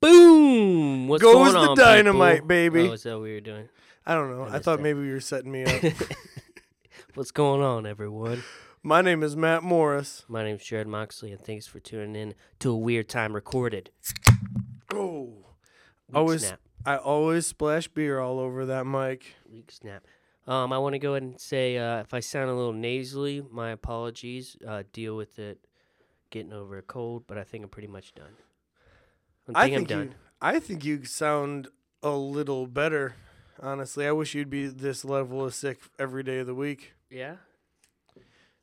Boom! What's Goes going the on, dynamite, people? baby. Oh, is that what we were doing? I don't know. I I, thought that. maybe you were setting me up. What's going on, everyone? My name is Matt Morris. My name is Jarrod Moxley, and thanks for tuning in to a weird time recorded. Oh, Weak Always- snap. I always splash beer all over that mic. Weak snap. Um, I want to go ahead and say uh, if I sound a little nasally, my apologies. Uh, deal with it. Getting over a cold, but I think I'm pretty much done. I I think, think I'm you. I think you sound a little better. Honestly, I wish you'd be this level of sick every day of the week. Yeah.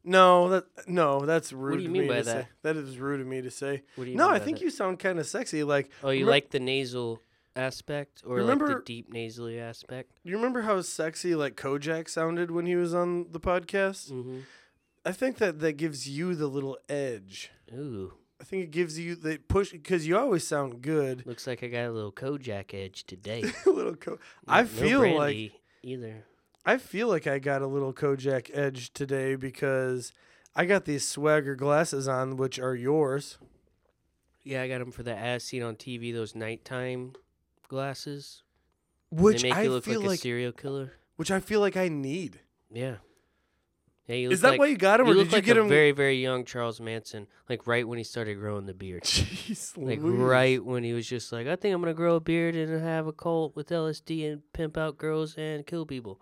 No, that no, that's rude. What do you mean me by that? Say. That is rude of me to say. What do you No, I think that? you sound kind of sexy. Like, Oh, you like the nasal aspect, or like the deep nasally aspect? Do you remember how sexy like Kojak sounded when he was on the podcast? Mm-hmm. I think that that gives you the little edge. Ooh, I think it gives you the push because you always sound good. looks like I got a little Kojak edge today. a little co- I no feel like either. I feel like I got a little Kojak edge today because I got these swagger glasses on, which are yours. Yeah, I got them for the ass seen on TV. Those nighttime glasses. Which they make I you look feel like a serial killer. which I feel like I need. Yeah. Yeah, you Is that like, why you got him, or did you like get a them? very, very young Charles Manson, like right when he started growing the beard. Jeez, Like Louise. right when he was just like, I think I'm gonna grow a beard and have a cult with LSD and pimp out girls and kill people.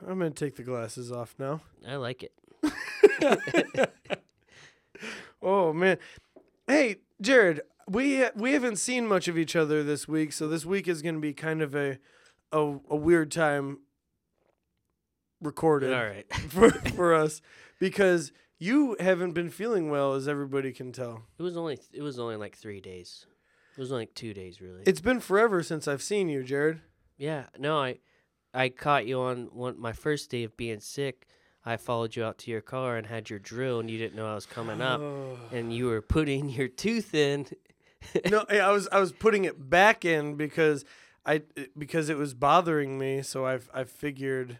I'm gonna take the glasses off now. I like it. Oh man, hey Jarrod, we we haven't seen much of each other this week, so this week is gonna be kind of a a, a weird time recorded All right. for for us because you haven't been feeling well, as everybody can tell. It was only it was only like three days. It was only like two days really. It's been forever since I've seen you, Jarrod. yeah. No, I I caught you on one my first day of being sick. I followed you out to your car and had your drill, and you didn't know I was coming up, and you were putting your tooth in. no, I was I was putting it back in because I because it was bothering me. So I I figured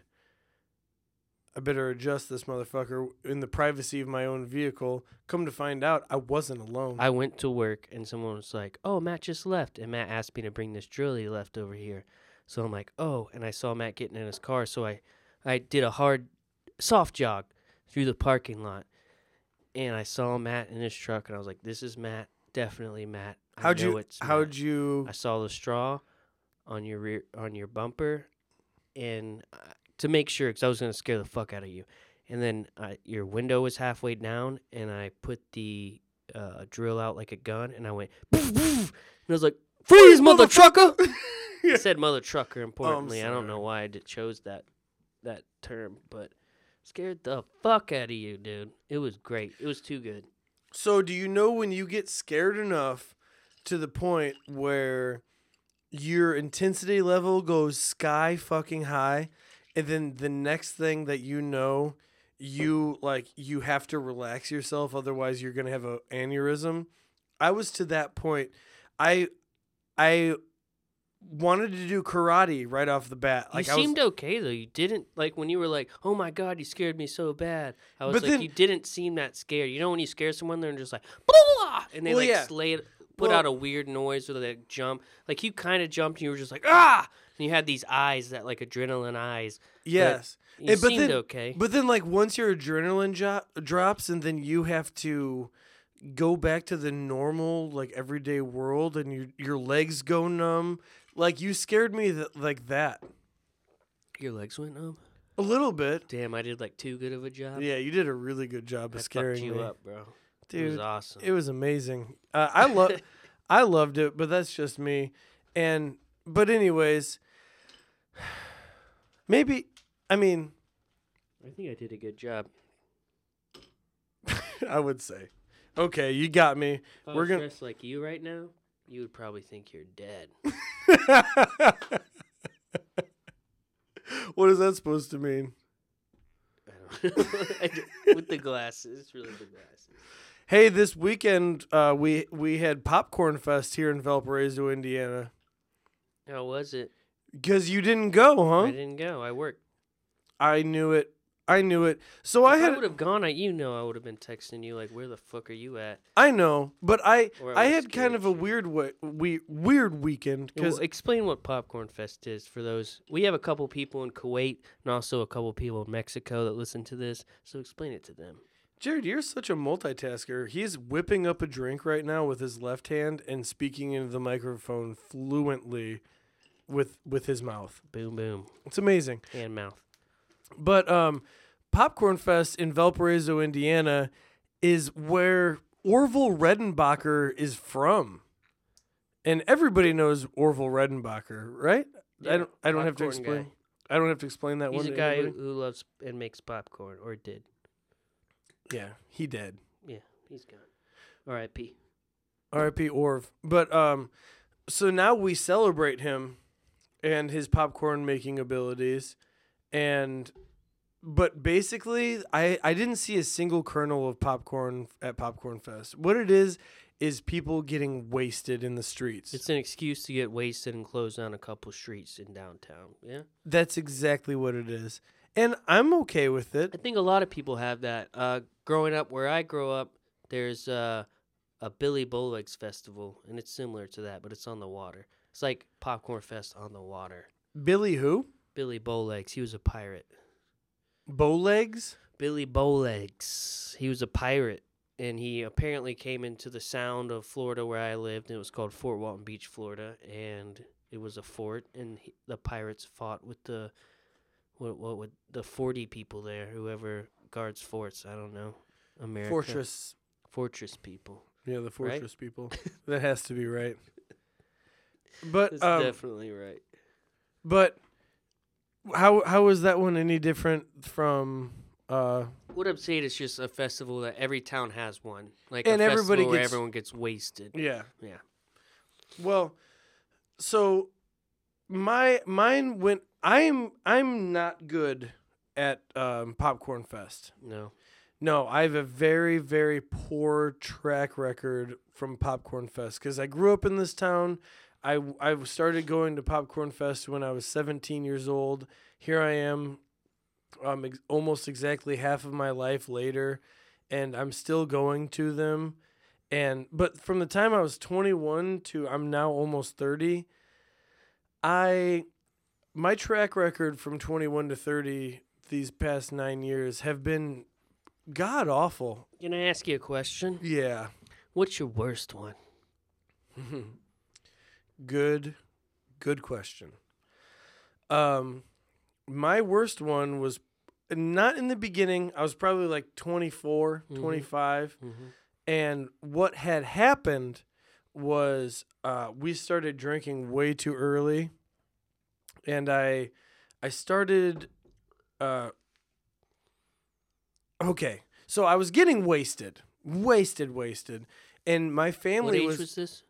I better adjust this motherfucker in the privacy of my own vehicle. Come to find out, I wasn't alone. I went to work, and someone was like, "Oh, Matt just left," and Matt asked me to bring this drill he left over here. So I'm like, "Oh," and I saw Matt getting in his car, so I I did a hard soft jog through the parking lot, and I saw Matt in his truck, and I was like, "This is Matt, definitely Matt." I how'd you how'd Matt." you I saw the straw on your rear on your bumper, and to make sure, because I was gonna scare the fuck out of you, and then uh, your window was halfway down, and I put the uh, drill out like a gun, and I went, "Poof, poof," and I was like, "Freeze, mother trucker!" I said "mother trucker." Importantly, I don't know why I did, chose that that term, but scared the fuck out of you, dude. It was great. It was too good. So do you know when you get scared enough to the point where your intensity level goes sky fucking high and then the next thing that you know you like you have to relax yourself otherwise you're going to have a aneurysm. I was to that point. I I wanted to do karate right off the bat. Like you I was seemed okay though. You didn't like when you were like, "Oh my god, you scared me so bad." I was like, then- you didn't seem that scared. You know when you scare someone, they're just like, "Blah!" and they Well, like yeah. slay, put Well- out a weird noise or they jump. Like you kind of jumped, and you were just like, "Ah!" And you had these eyes that like adrenaline eyes. yes. You Eh, but seemed then- okay. But then, like, once your adrenaline jo- drops, and then you have to go back to the normal, like, everyday world, and your your legs go numb. Like, you scared me th- like that Your legs went numb. a little bit. Damn, I did like too good of a job. Yeah, you did a really good job I of scaring you me, up, bro. Dude, it was awesome. It was amazing. Uh, I love, I loved it, but that's just me. And but anyways, maybe I mean I think I did a good job. I would say, okay, you got me. If I We're was gonna- dressed like you right now, you would probably think you're dead. what is that supposed to mean? I don't know. I don't- With the glasses, it's really the glasses. Hey, this weekend uh, we we had popcorn fest here in Valparaiso, Indiana. How was it? Because you didn't go, huh? I didn't go. I worked. I knew it. I knew it. So I If I had would have gone, I you know I would have been texting you like, "Where the fuck are you at?" I know, but I Or I had kind of a weird we, weird weekend Well, because explain what Popcorn Fest is for those. We have a couple people in Kuwait and also a couple people in Mexico that listen to this. So explain it to them. Jarrod, you're such a multitasker. He's whipping up a drink right now with his left hand and speaking into the microphone fluently with with his mouth. Boom, boom, It's amazing. hand mouth. But um, Popcorn Fest in Valparaiso, Indiana, is where Orville Redenbacher is from, and everybody knows Orville Redenbacher, right? I don't. I don't have to popcorn explain. guy. I don't have to explain that He's one. a to guy who, anybody. who loves and makes popcorn, or did. Yeah, he did. Yeah, he's gone. R.I.P. R.I.P. Orv. But um, so now we celebrate him and his popcorn making abilities, and but basically, I I didn't see a single kernel of popcorn at Popcorn Fest. What it is is people getting wasted in the streets. It's an excuse to get wasted and close down a couple streets in downtown. Yeah, That's exactly what it is, and I'm okay with it I think a lot of people have that. Uh, growing up where I grow up, there's uh, a Billy Bowlegs festival, and it's similar to that, but it's on the water. It's like Popcorn Fest on the water. Billy who? Billy Bowlegs, he was a pirate. Bowlegs? Billy Bowlegs, he was a pirate, and he apparently came into the Sound of Florida where I lived, and it was called Fort Walton Beach, Florida, and it was a fort, and he, the pirates fought with the what what would the forty people there, whoever guards forts, I don't know, America Fortress. fortress people. Yeah, the Right? fortress people. that has to be right. But That's um, definitely right. But how how is that one any different from uh What I'm saying is just a festival that every town has one, like And a everybody festival where everyone gets wasted. yeah. Yeah. Well, so my mine went I'm I'm not good at um Popcorn Fest. No, No, I have a very very poor track record from Popcorn Fest cuz I grew up in this town. I I started going to Popcorn Fest when I was 17 years old. Here I am um ex- almost exactly half of my life later and I'm still going to them. And but from the time I was 21 to I'm now almost 30, I my track record from 21 to 30 these past 9 years have been god awful. can I ask you a question? Yeah. What's your worst one? good good question. Um my worst one was not in the beginning. I was probably like 24, Mhm. 25. Mm-hmm. And what had happened was uh, we started drinking way too early, and I I started. Uh, okay, so I was getting wasted, wasted, wasted, and my What family age was, was, this?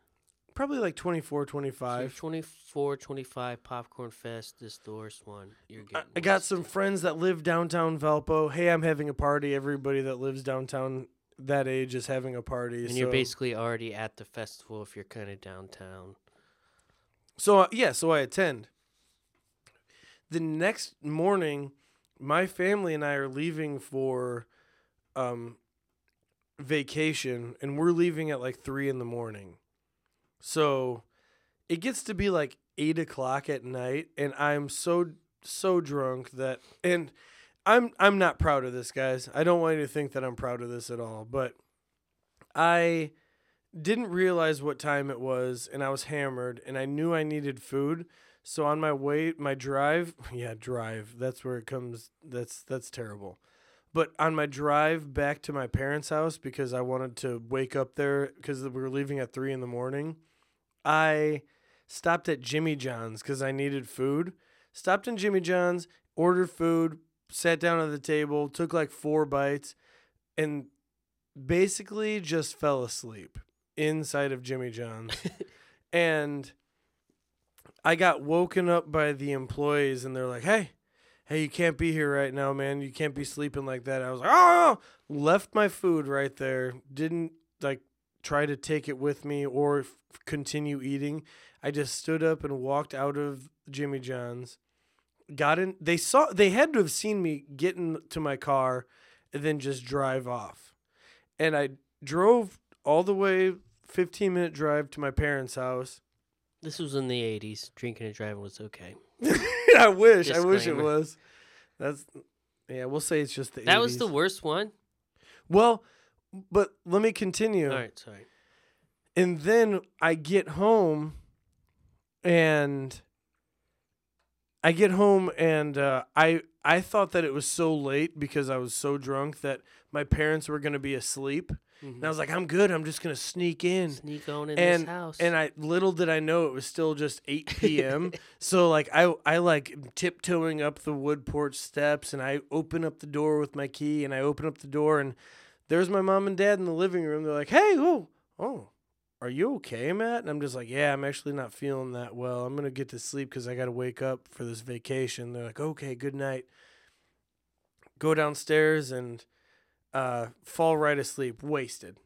Probably like 24, So 25. 24, 25, Popcorn Fest, this the worst one. You're I, getting I got some friends that live downtown Valpo. Hey, I'm having a party. Everybody that lives downtown that age is having a party. And you're basically already at the festival if you're kind of downtown. So uh, yeah, so I attend. The next morning, my family and I are leaving for um vacation and we're leaving at like three in the morning. So it gets to be like eight o'clock at night and I'm so so drunk that and I'm I'm not proud of this guys. I don't want you to think that I'm proud of this at all, but I didn't realize what time it was and I was hammered and I knew I needed food. So on my way my drive, yeah, drive. That's where it comes that's that's terrible. But on my drive back to my parents' house because I wanted to wake up there because we were leaving at 3 in the morning, I stopped at Jimmy John's cuz I needed food. Stopped in Jimmy John's, ordered food, sat down at the table, took like 4 bites and basically just fell asleep inside of Jimmy John's. and I got woken up by the employees and they're like, "Hey, hey, you can't be here right now, man. You can't be sleeping like that." I was like, oh, oh, "Oh!" Left my food right there. Didn't like try to take it with me or f- continue eating. I just stood up and walked out of Jimmy John's. got in. They saw. They had to have seen me get into my car, and then just drive off. And I drove all the way, fifteen minute drive to my parents' house. This was in the '80s. Drinking and driving was okay. I wish. I wish it was. That's. Yeah, we'll say it's just the. That was the worst one. Well, but let me continue. All right, sorry. And then I get home and I get home and uh, I I thought that it was so late because I was so drunk that my parents were going to be asleep. Mm-hmm. And I was like, I'm good. I'm just going to sneak in. Sneak on in And this house. and I little did I know it was still just 8 p.m. so like I I like tiptoeing up the wood porch steps and I open up the door with my key and I open up the door and there's my mom and dad in the living room. They're like, "Hey, oh, oh, are you okay, Matt?" And I'm just like, "Yeah, I'm actually not feeling that well. I'm gonna get to sleep because I got to wake up for this vacation." They're like, "Okay, good night." Go downstairs and uh, fall right asleep, wasted.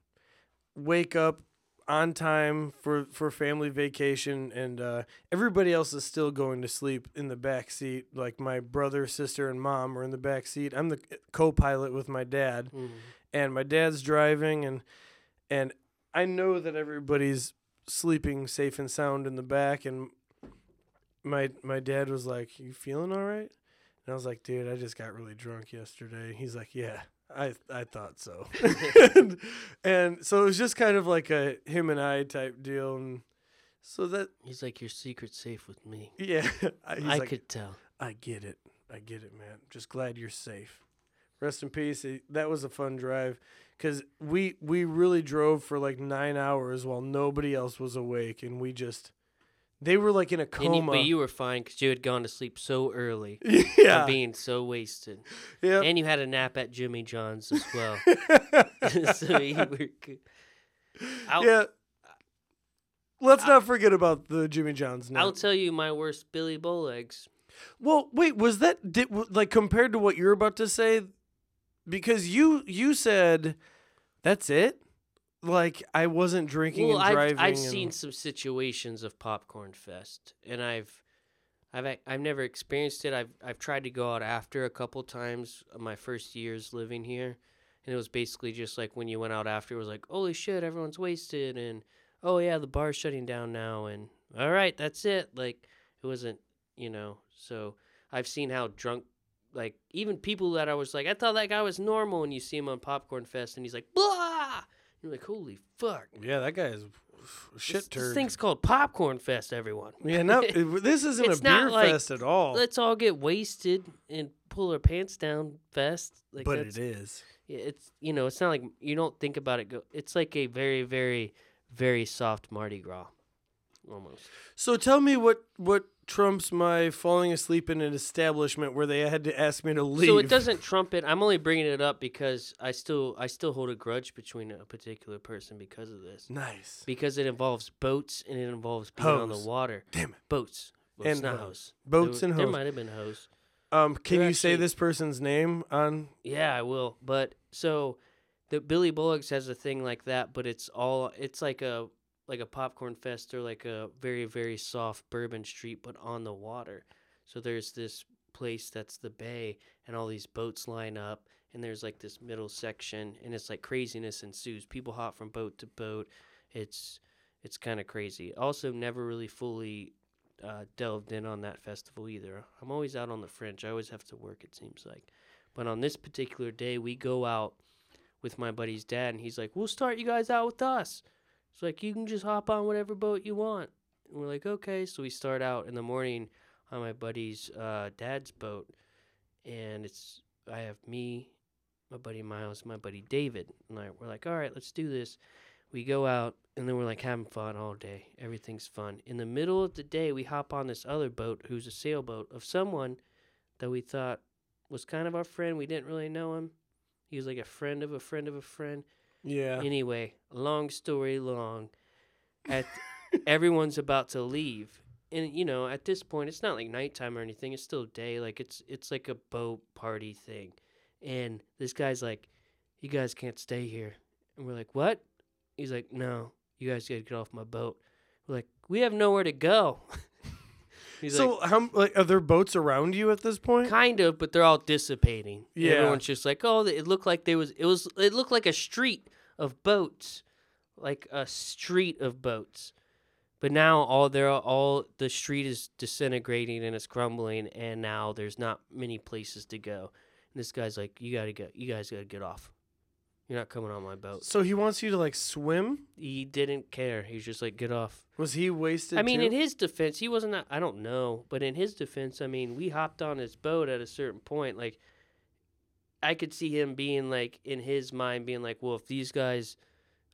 Wake up on time for for family vacation, and uh, everybody else is still going to sleep in the back seat. Like my brother, sister, and mom are in the back seat. I'm the co-pilot with my dad Mhm. and my dad's driving and and I know that everybody's sleeping safe and sound in the back and my my dad was like, "You feeling all right?" And I was like, "Dude, I just got really drunk yesterday." He's like, "Yeah, I I thought so." and, and so it was just kind of like a him and I type deal and so that He's like, your secret's safe with me. yeah, I- like, could tell. I get it. I get it, man. Just glad you're safe. Rest in peace. It- that was a fun drive because we we really drove for like nine hours while nobody else was awake, and we just they were like in a And you, coma. but you were fine because you had gone to sleep so early. yeah, For being so wasted. yeah. And you had a nap at Jimmy John's as well. so you were good. I'll, yeah. Let's not forget about the Jimmy John's nap. I'll tell you my worst Billy Bowlegs. Well, wait, was that did, like compared to what you're about to say? Because you you said that's it. Like I wasn't drinking Well, and I've, driving. I've and- seen some situations of popcorn fest, and I've, I've, I've never experienced it. I've, I've tried to go out after a couple times. of My first years living here, and it was basically just like when you went out after, it was like, holy shit, everyone's wasted, and oh yeah, the bar's shutting down now, and all right, that's it. Like it wasn't, you know. So I've seen how drunk. Like even people that I was like, I thought that guy was normal, and you see him on Popcorn Fest, and he's like, blah. You're like, holy fuck. Yeah, that guy is shit This, this thing's called Popcorn Fest, everyone. yeah, no, this isn't a beer like- fest at all. Let's all get wasted and pull our pants down fest. Like but it is. yeah, It's you know, it's not like you don't think about it. Go. It's like a very, very, very soft Mardi Gras, almost. So tell me what what trumps my falling asleep in an establishment where they had to ask me to leave. So it doesn't trump it. I'm only bringing it up because I still, I still hold a grudge between a particular person because of this. Nice. Because it involves boats and it involves being on the water. Damn it. Boats. Boats, And not hose. hose. Boats there, and There hose. might have been hose. Um, can They're you say this person's name on? Yeah, I will. But so the Billy Bowlegs has a thing like that, but it's all it's like a like a popcorn fest or like a very very soft bourbon street, but on the water. So there's this place that's the bay, and all these boats line up, and there's like this middle section, and it's like craziness ensues. People hop from boat to boat. It's it's kind of crazy. Also, never really fully uh, delved in on that festival either. I'm always out on the fringe. I always have to work. It seems like. But on this particular day, we go out with my buddy's dad, and he's like, "We'll start you guys out with us." It's like you can just hop on whatever boat you want. And we're like, "Okay." So we start out in the morning on my buddy's uh, dad's boat, and it's I have me, my buddy Miles, my buddy David, and I, we're like, "All right, let's do this." We go out, and then we're like having fun all day. Everything's fun. In the middle of the day, we hop on this other boat, who's a sailboat of someone that we thought was kind of our friend. We didn't really know him. He was like a friend of a friend of a friend. Yeah. Anyway, long story long, at everyone's about to leave, and you know at this point it's not like nighttime or anything. It's still day. Like it's it's like a boat party thing, and this guy's like, "You guys can't stay here," and we're like, "What?" He's like, "No, you guys gotta get off my boat." We're like, "We have nowhere to go." He's so how like are there boats around you at this point? kind of, but they're all dissipating. Yeah. everyone's just like, oh, it looked like there was. It was. It looked like a street of boats, like a street of boats. But now all there all the street is disintegrating and it's crumbling, and now there's not many places to go. And this guy's like, you gotta go. You guys gotta get off. You're not coming on my boat. So he wants you to like swim? He didn't care. He was just like, get off. Was he wasted? I mean, too? in his defense, he wasn't. That, I don't know, but in his defense, I mean, we hopped on his boat at a certain point. Like, I could see him being like, in his mind, being like, well, if these guys,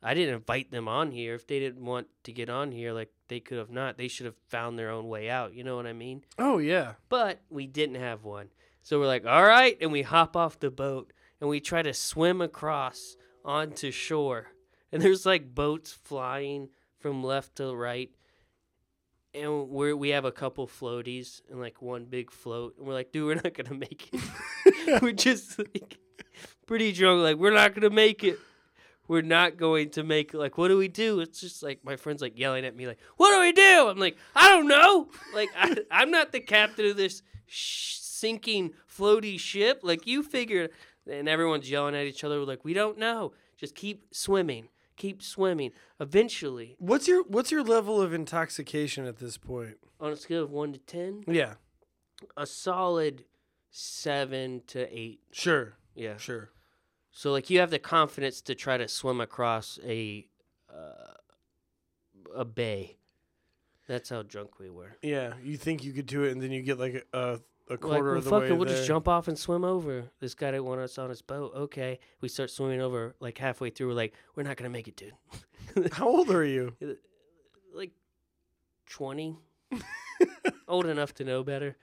I didn't invite them on here. If they didn't want to get on here, like they could have not. They should have found their own way out. You know what I mean? oh yeah. But we didn't have one, so we're like, all right, and we hop off the boat and we try to swim across onto shore, and there's like boats flying from left to right. And we're we have a couple floaties and like one big float. And we're like dude we're not gonna make it. We're just like pretty drunk like we're not gonna make it. We're not going to make it. Like what do we do? It's just like my friend's like yelling at me like what do we do? I'm like i don't know. Like I, i'm not the captain of this sh- sinking floaty ship. Like you figure and everyone's yelling at each other like we don't know just keep swimming keep swimming eventually What's your what's your level of intoxication at this point? on a scale of 1 to 10 Yeah. a solid seven to eight. Sure. Yeah. Sure. So like you have the confidence to try to swim across a uh, a bay. That's how drunk we were. Yeah. You think you could do it, and then you get like a a, quarter like, well, of the fuck way it, we'll there. just jump off and swim over. This guy didn't want us on his boat. Okay, we start swimming over. Like halfway through, we're like, we're not gonna make it, dude. How old are you? Uh, like twenty, old enough to know better.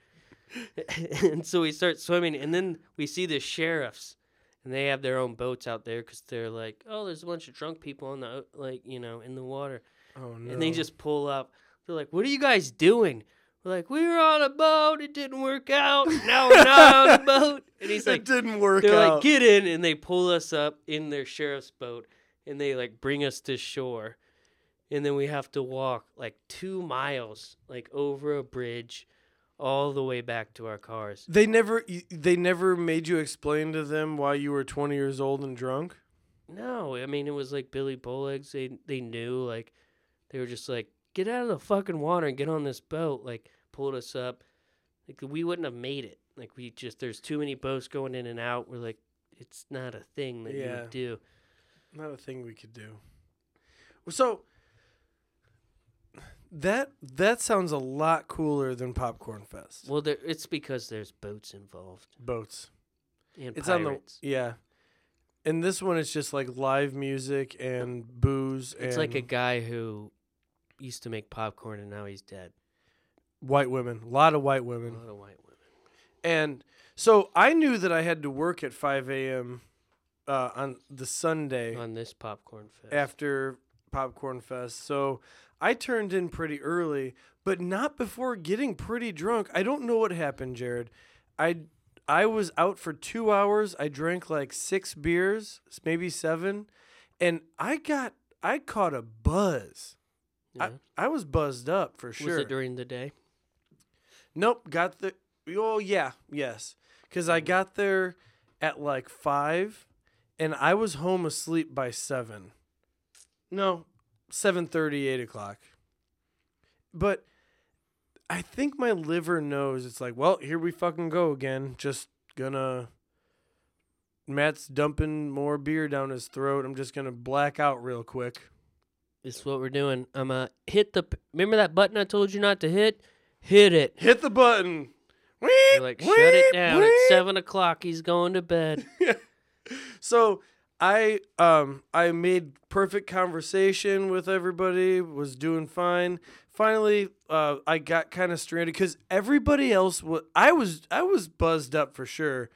and so we start swimming, and then we see the sheriffs, and they have their own boats out there because they're like, oh, there's a bunch of drunk people in the like you know in the water, Oh no. and they just pull up. They're like, what are you guys doing? Like, we were on a boat. It didn't work out. Now we're not on the boat. And he's it like, didn't work they're out. like, get in, and they pull us up in their sheriff's boat, and they like bring us to shore, and then we have to walk like two miles, like over a bridge, all the way back to our cars. they never they never made you explain to them why you were 20 years old and drunk. No, I mean it was like Billy Bowlegs. They they knew like they were just like get out of the fucking water and get on this boat. Like pulled us up. Like we wouldn't have made it. Like we just there's too many boats going in and out. We're like it's not a thing that you would do. Not a thing we could do. So that that sounds a lot cooler than Popcorn Fest. Well, there, it's because there's boats involved Boats. and It's pirates. on the yeah. And this one is just like live music and booze It's and like a guy who used to make popcorn and now he's dead. white women. A lot of white women. A women. lot of white women. And so I knew that I had to work at 5 a.m. Uh, on the Sunday on this popcorn fest. after Popcorn Fest. So I turned in pretty early, but not before getting pretty drunk. I don't know what happened, Jarrod. I I was out for two hours. I drank like six beers, s- maybe seven, and I got I caught a buzz. Yeah. I, I was buzzed up for sure. Was it during the day? Nope, got the. Oh yeah, yes, because I mm-hmm. got there at like five, and I was home asleep by seven. No, seven thirty, eight o'clock. But I think my liver knows it's like, well, here we fucking go again. Just gonna. Matt's dumping more beer down his throat. I'm just gonna black out real quick. This is what we're doing. I'm uh hit the. Remember that button I told you not to hit? Hit it. Hit the button. You're like shut it down. It's seven o'clock. He's going to bed. So I um I made perfect conversation with everybody, was doing fine. Finally, uh, I got kind of stranded because everybody else was. I was I was buzzed up for sure.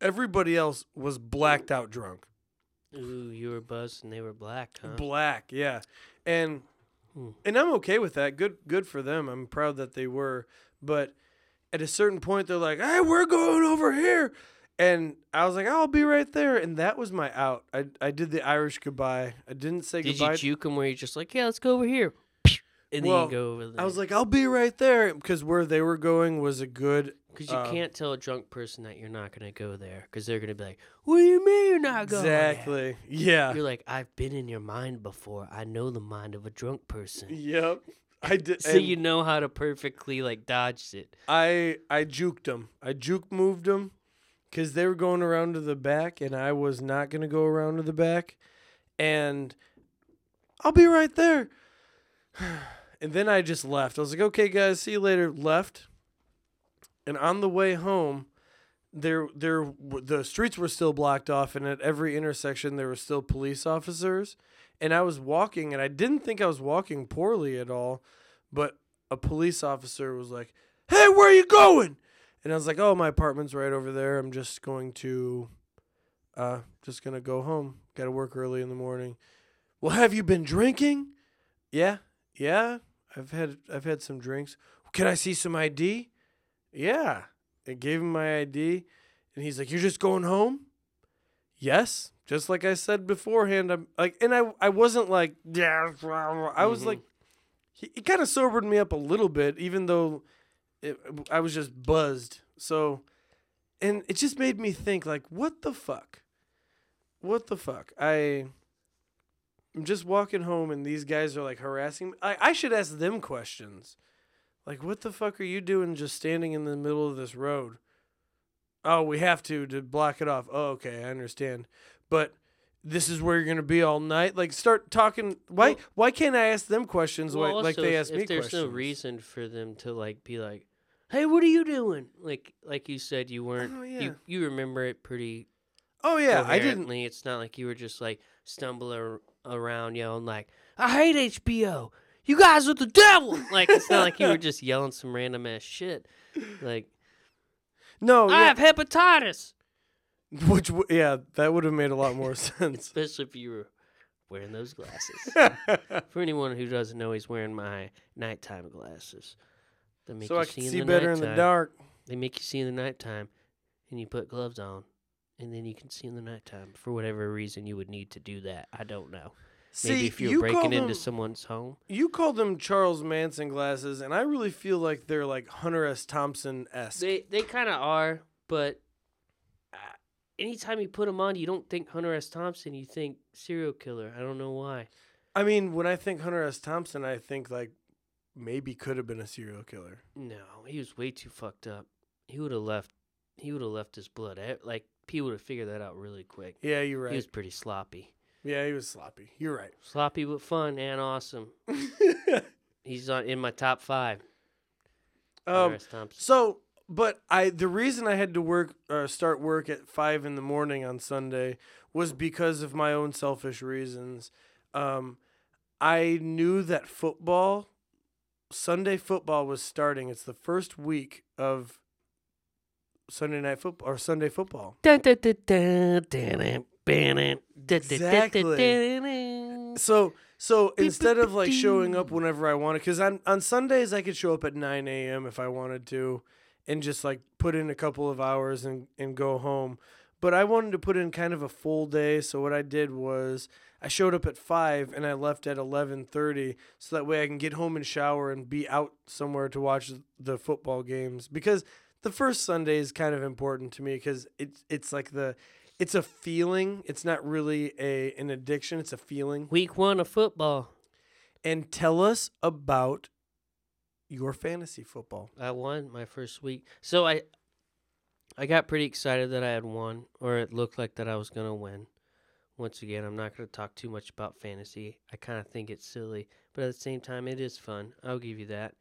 Everybody else was blacked out drunk, Ooh, you were buzzed and they were black, huh? black, yeah, and Hmm. and I'm okay with that. Good good for them. I'm proud that they were, but at a certain point they're like, "Hey, we're going over here." And I was like, I'll be right there. And that was my out. I, I did the Irish goodbye. I didn't say Did goodbye. Did you juke him where you're just like, yeah, let's go over here? And then you go over there. I was like, I'll be right there because where they were going was a good. because you uh, can't tell a drunk person that you're not gonna go there, because they're gonna be like, "What do you mean you're not going?" there?" Exactly. Yeah. You're like, I've been in your mind before. I know the mind of a drunk person. Yep. I did. So you know how to perfectly like dodge it. I I juked them. I juke moved them because they were going around to the back, and I was not gonna go around to the back, and I'll be right there. And then I just left. I was like, okay, guys, see you later. Left. And on the way home, there there the streets were still blocked off, and at every intersection there were still police officers. And I was walking, and I didn't think I was walking poorly at all, but a police officer was like, "Hey, where are you going?" And I was like, "Oh, my apartment's right over there. I'm just going to, uh, just gonna go home. Got to work early in the morning." Well, have you been drinking? Yeah, yeah. I've had I've had some drinks. Can I see some ID? Yeah. I gave him my ID, and he's like, "You're just going home?" Yes, just like I said beforehand. I'm like, and I I wasn't like, yeah. I was Mhm. like, he, he kind of sobered me up a little bit, even though it, I was just buzzed. So, and it just made me think, like, what the fuck? What the fuck? I. I'm just walking home and these guys are like harassing me. I, I should ask them questions. Like, what the fuck are you doing just standing in the middle of this road? Oh, we have to to block it off. Oh, okay, I understand. But this is where you're gonna be all night. Like, start talking. Why? Well- why can't I ask them questions Well, like, like they if- ask if me there's questions? no reason for them to like be like, "Hey, what are you doing?" Like like you said, you weren't. Oh, yeah. You you remember it pretty. Oh yeah, I didn't. It's not like you were just like stumbling ar- around yelling like, "I hate HBO. You guys are the devil." Like it's not like you were just yelling some random ass shit. Like No, I yeah. have hepatitis. Which w- yeah, that would have made a lot more sense. Especially if you were wearing those glasses. For anyone who doesn't know, he's wearing my nighttime glasses. That make so you I see can in see the better in the dark. They make you see in the nighttime, and you put gloves on, and then you can see in the nighttime. For whatever reason, you would need to do that. I don't know. Maybe See, if you're you breaking call into someone's home. you call them Charles Manson glasses, and I really feel like they're like Hunter S. Thompson esque. They they kind of are, but uh, anytime you put them on, you don't think Hunter S. Thompson. You think serial killer. I don't know why. I mean, when I think Hunter S. Thompson, I think like maybe could have been a serial killer. No, he was way too fucked up. He would have left. He would have left his blood. Like people would have figured that out really quick. Yeah, you're right. He was pretty sloppy. yeah, he was sloppy. You're right. Sloppy but fun and awesome. He's on in my top five. Um. So, but I the reason I had to work uh, start work at five in the morning on Sunday was because of my own selfish reasons. Um, I knew that football, Sunday football was starting. It's the first week of Sunday night football or Sunday football. Exactly. So so instead of like showing up whenever I wanted, because on on Sundays I could show up at nine a.m. if I wanted to, and just like put in a couple of hours and and go home. But I wanted to put in kind of a full day, so what I did was I showed up at five and I left at eleven thirty, so that way I can get home and shower and be out somewhere to watch the football games because the first Sunday is kind of important to me because it's it's like the it's a feeling. It's not really a an addiction. It's a feeling. Week one of football. And tell us about your fantasy football. I won my first week. So I I got pretty excited that I had won, or it looked like that I was gonna win. Once again, I'm not gonna talk too much about fantasy. I kind of think it's silly, but at the same time, it is fun. I'll give you that.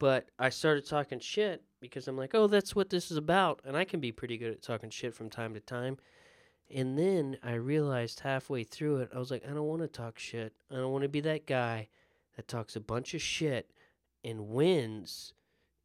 But I started talking shit because I'm like, oh, that's what this is about, and I can be pretty good at talking shit from time to time. And then I realized halfway through it, I was like, I don't want to talk shit. I don't want to be that guy that talks a bunch of shit and wins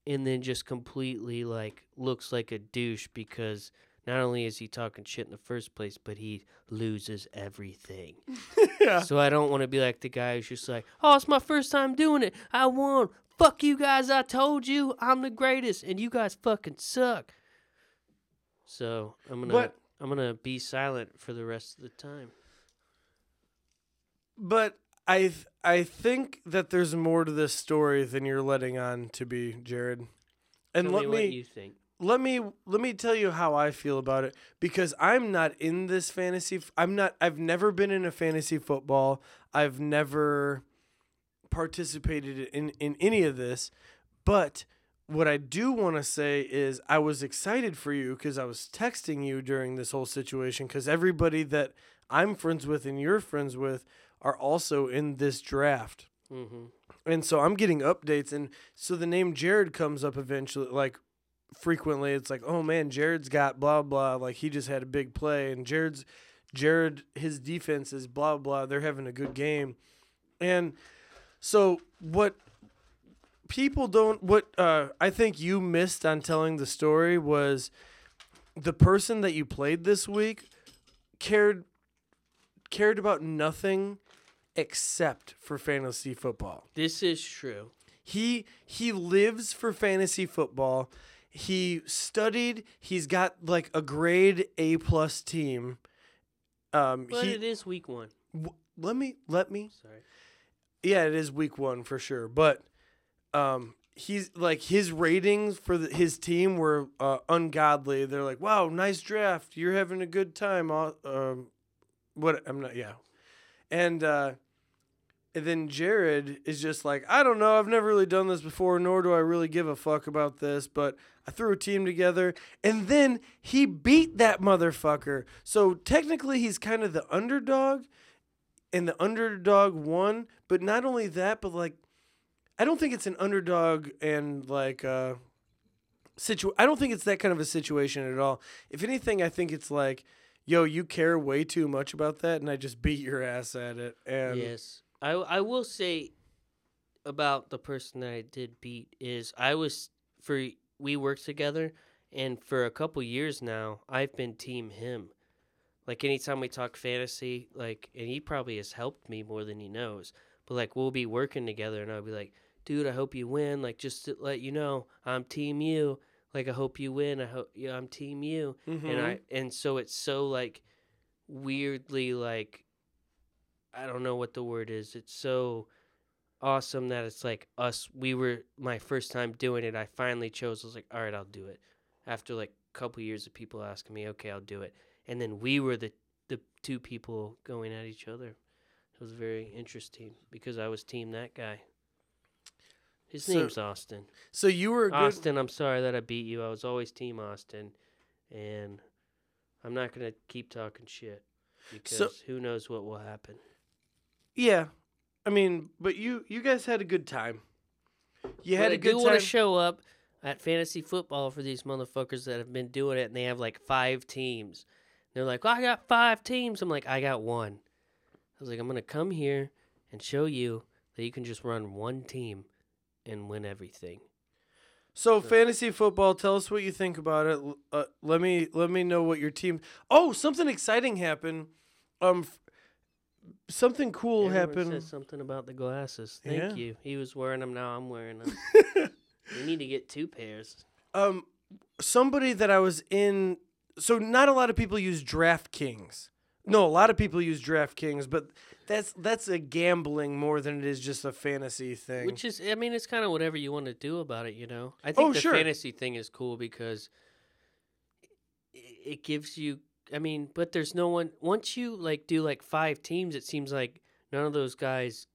and then just completely like looks like a douche because not only is he talking shit in the first place, but he loses everything. yeah. So I don't want to be like the guy who's just like, "Oh, it's my first time doing it. I won. Fuck you guys. I told you I'm the greatest, and you guys fucking suck." So I'm gonna But- I'm gonna be silent for the rest of the time. But I th- I think that there's more to this story than you're letting on to be, Jarrod. And Tell let me me what you think. Let me let me tell you how I feel about it because I'm not in this fantasy. I'm not. I've never been in a fantasy football. I've never participated in in any of this. But what I do want to say is I was excited for you because I was texting you during this whole situation because everybody that I'm friends with and you're friends with are also in this draft. Mm-hmm. And so I'm getting updates, and so the name Jarrod comes up eventually, like frequently. It's like, oh man, Jarrod's got blah blah, like he just had a big play, and Jarrod's Jarrod his defense is blah blah. They're having a good game, and so what people don't what uh, I think you missed on telling the story was the person that you played this week cared cared about nothing except for fantasy football. This is true. He he lives for fantasy football. He studied. He's got like a grade A plus team. Um, But he it is week one. w- let me let me. Sorry. Yeah, it is week one for sure. But um, he's like his ratings for the, his team were uh, ungodly. They're like, wow, nice draft. You're having a good time. Au- Um, what I'm not. Yeah, and uh, and then Jarrod is just like, I don't know. I've never really done this before, nor do I really give a fuck about this. But I threw a team together, and then he beat that motherfucker. So technically, he's kind of the underdog, and the underdog won. But not only that, but like, I don't think it's an underdog and like uh, situ. I don't think it's that kind of a situation at all. If anything, I think it's like, yo, you care way too much about that, and I just beat your ass at it. And yes, I I will say about the person that I did beat is I was for we worked together, and for a couple years now I've been team him. Like anytime we talk fantasy, like and he probably has helped me more than he knows. But like we'll be working together, and I'll be like, dude, I hope you win. Like just to let you know, I'm team you. Like I hope you win. I hope yeah, I'm team you. and Mhm. I and so it's so like weirdly like I don't know what the word is. It's so awesome that it's like us. We were my first time doing it. I finally chose. I was like, all right, I'll do it. After like a couple years of people asking me, okay, I'll do it. And then we were the the two people going at each other. It was very interesting because I was team that guy. His So- name's Austin. so you were good. Austin, I'm sorry that I beat you. I was always team Austin, and I'm not gonna keep talking shit because who knows what will happen. Yeah, I mean, but you you guys had a good time. You had but a I good do want time. to show up at fantasy football for these motherfuckers that have been doing it, and they have like five teams. They're like, well, I got five teams. I'm like, I got one. I was like, I'm gonna come here and show you that you can just run one team and win everything. so fantasy football. Tell us what you think about it. Uh, let me let me know what your team. Oh, something exciting happened. Um, something cool Everyone happened. Said something about the glasses. Thank Yeah. you. He was wearing them. Now I'm wearing them. we need to get two pairs. um, somebody that I was in. So not a lot of people use DraftKings. No, a lot of people use DraftKings, but that's that's a gambling more than it is just a fantasy thing. Which is, I mean, it's kind of whatever you want to do about it, you know. I think Oh, the sure. fantasy thing is cool because it gives you. I mean, but there's no one. Once you like do like five teams, it seems like none of those guys.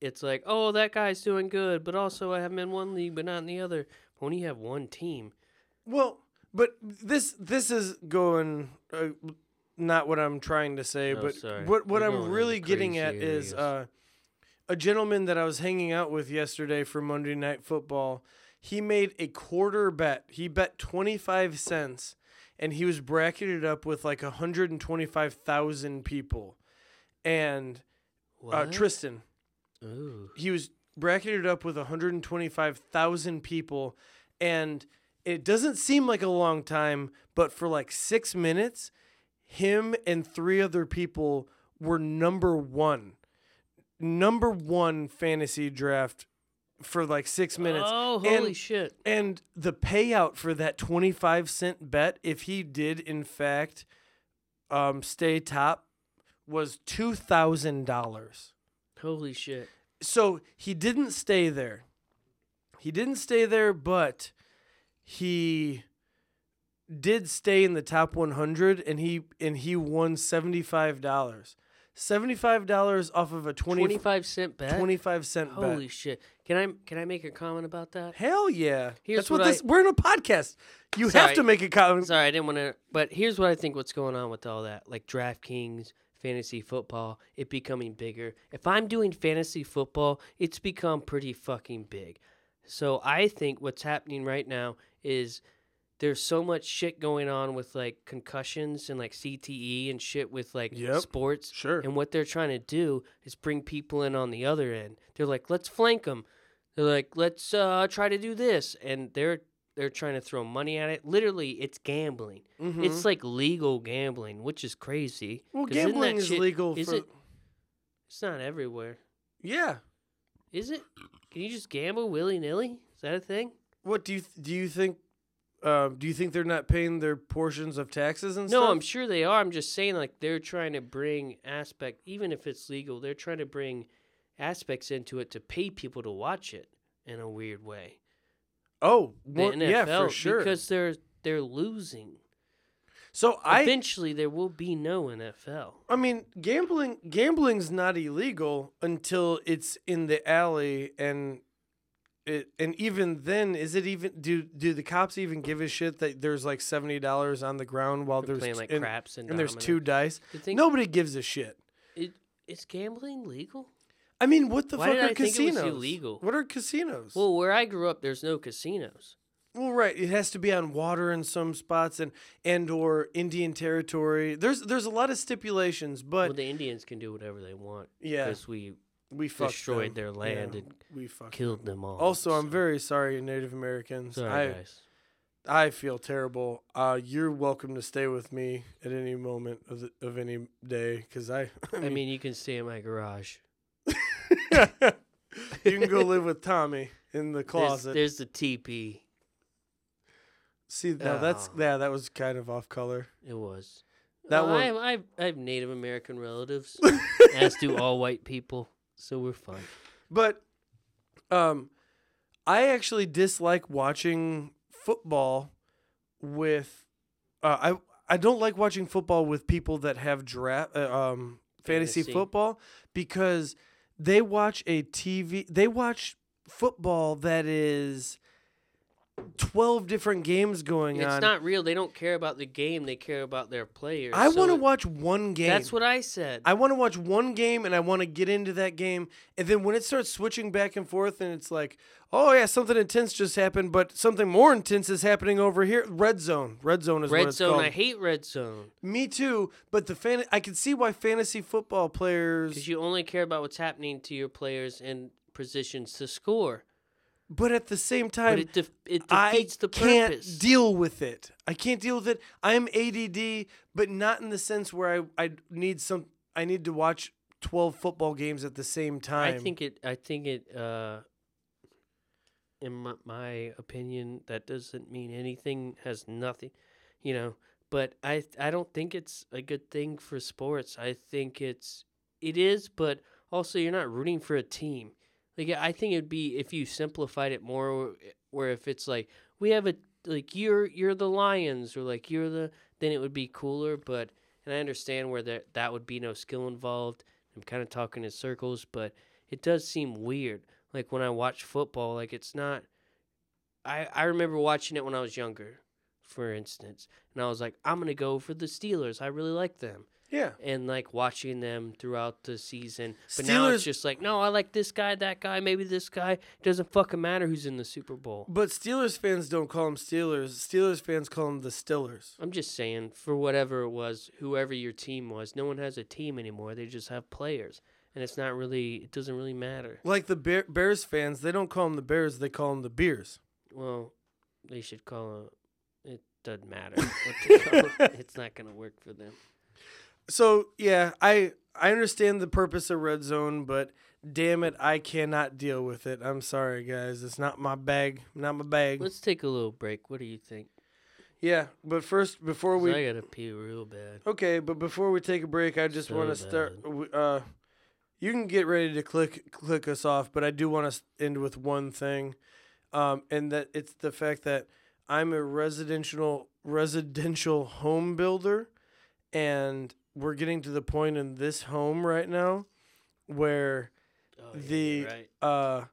It's like, oh, that guy's doing good, but also I have him in one league, but not in the other. When you have one team, Well, but this this is going uh, not what I'm trying to say, Oh, but sorry. what what We're I'm really getting at is uh, a gentleman that I was hanging out with yesterday for Monday Night Football. He made a quarter bet. He bet 25 cents and he was bracketed up with like 125,000 people. And uh, Tristan, Ooh. he was bracketed up with 125,000 people and it doesn't seem like a long time but for like 6 minutes him and three other people were number 1 number 1 fantasy draft for like 6 minutes Oh, holy And- shit! and the payout for that 25 cent bet if he did in fact um stay top was $2,000 Holy shit. So he didn't stay there. He didn't stay there, but he did stay in the top 100 and he and he won $75. $75 off of a 20, 25 cent bet? 25 cent Holy bet. shit. Can I can I make a comment about that? Hell yeah. Here's That's what, what I- this we're in a podcast. You have to make a comment. Sorry, I didn't want to. But here's what I think what's going on with all that. Like DraftKings, fantasy football, it becoming bigger. If I'm doing fantasy football, it's become pretty fucking big. So I think what's happening right now is there's so much shit going on with like concussions and like CTE and shit with like Yep. sports. Sure. And what they're trying to do is bring people in on the other end. They're like, let's flank them. They're like, let's uh, try to do this, and they're they're trying to throw money at it. Literally, it's gambling. Mhm. It's like legal gambling, which is crazy. well, gambling is shit- legal is for it? It's not everywhere, Yeah. is it? Can you just gamble willy nilly? Is that a thing? What do you th- do you think um, do you think they're not paying their portions of taxes and stuff? No. I'm sure they are. I'm just saying, like they're trying to bring aspect, even if it's legal, they're trying to bring aspects into it to pay people to watch it in a weird way. Oh, well, NFL, yeah, for sure. because they're they're losing. so I Eventually, there will be no NFL. I mean, gambling gambling's not illegal until it's in the alley and it and even then is it even do do the cops even give a shit that there's like $70 on the ground while They're there's playing like and, craps and, and there's dominoes. two dice? Nobody gives a shit. it, is gambling legal? I mean, what the Why fuck did are I think it was casinos? illegal? What are casinos? Well, where I grew up, there's no casinos. Well, right. It has to be on water in some spots and and or Indian territory. There's there's a lot of stipulations, but well, the Indians can do whatever they want yeah, because we we fucked destroyed them. their land Yeah, and we fucked. killed them all. Also, I'm very sorry, Native Americans. sorry, I guys. I feel terrible. Uh, you're welcome to stay with me at any moment of the, of any day, because I. I mean, you can stay in my garage. you can go live with Tommy in the closet. there's the teepee. See, now that's Oh. yeah, that was kind of off color. It was. That Well, one- I I, I have Native American relatives, as do all white people, so we're fine. But um I actually dislike watching football with uh, I I don't like watching football with people that have draft uh, um fantasy, Fantasy. football because they watch a TV they watch football that is 12 different games going It's on. It's not real. They don't care about the game. They care about their players. I so want to watch one game. That's what I said. I want to watch one game and I want to get into that game. And then when it starts switching back and forth and it's like, oh, yeah, something intense just happened, but something more intense is happening over here. Red zone. Red zone is what red zone. called. I hate red zone Me too. But the fan, I can see why fantasy football players. because you only care about what's happening to your players and positions to score. But at the same But time, it def- it I defeats the can't purpose. deal with it. I can't deal with it. I'm ADD, but not in the sense where I, I need some, I need to watch 12 football games at the same time. I think it. I think it. Uh, in my, my opinion, that doesn't mean anything. Has nothing, you know. But I. I don't think it's a good thing for sports. I think it's. It is, but also you're not rooting for a team. Like I think it'd be if you simplified it more, where if it's like we have a like you're you're the Lions or like you're the then it would be cooler. But and I understand where that that would be no skill involved. I'm kind of talking in circles, but it does seem weird. Like when I watch football, like it's not. I I remember watching it when I was younger, for instance, and I was like, I'm gonna go for the Steelers. I really like them, yeah. and like watching them throughout the season. But now it's just like, no, I like this guy, that guy, maybe this guy. It doesn't fucking matter who's in the Super Bowl. But Steelers fans don't call them Steelers. Steelers fans call them the Stillers. I'm just saying, for whatever it was, whoever your team was, no one has a team anymore. They just have players, and it's not really. It doesn't really matter. Like the Bear, Bears fans, they don't call them the Bears. They call them the Beers. Well, they should call it. It doesn't matter what they call. It's not gonna work for them. So yeah, I I understand the purpose of red zone, but damn it, I cannot deal with it. I'm sorry, guys. It's not my bag. Not my bag. Let's take a little break. What do you think? Yeah, but first, before we I gotta pee real bad. okay, but before we take a break, I just So want to start. Uh, you can get ready to click click us off, but I do want to end with one thing, um, and that it's the fact that I'm a residential residential home builder, and we're getting to the point in this home right now where Oh, the right. uh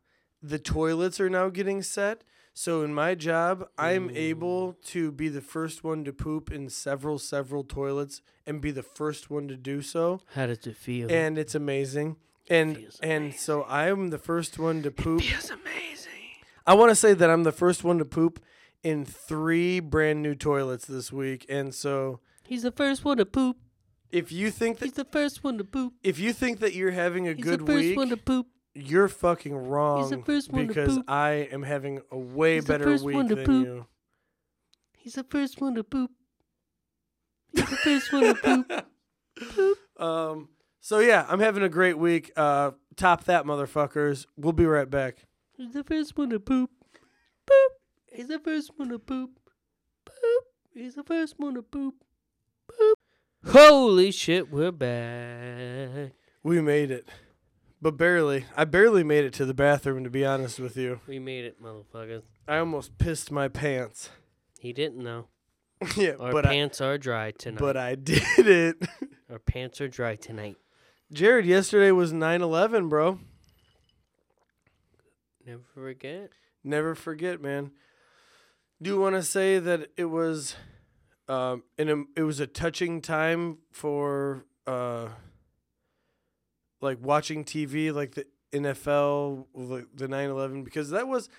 the toilets are now getting set. So in my job, I'm able to be the first one to poop in several several toilets and be the first one to do so, How does it feel? and it's amazing. And Feels and so I'm the first one to poop. feels amazing. I want to say that I'm the first one to poop in 3 brand new toilets this week. And so He's the first one to poop. If you think that He's the first one to poop. if you think that you're having a He's good the first week, one to poop. you're fucking wrong He's the first one to because poop. I am having a way He's the better first week one to than poop. you. He's the first one to poop. He's the first one to poop. Poop. Um. So yeah, I'm having a great week. Uh, top that, motherfuckers. We'll be right back. He's the first one to poop. Poop. He's the first one to poop. Poop. He's the first one to poop. Holy shit, we're back. We made it, but barely. I barely made it to the bathroom, to be honest with you. We made it, motherfuckers. I almost pissed my pants. He didn't though. yeah, Our but I, pants are dry tonight. but I did it. Our pants are dry tonight. Jarrod, yesterday was 9/11, bro. Never forget. Never forget, man. Do you want to say that it was, um, and it was a touching time for, uh, like watching TV, like the NFL, like the 9/11, because that was,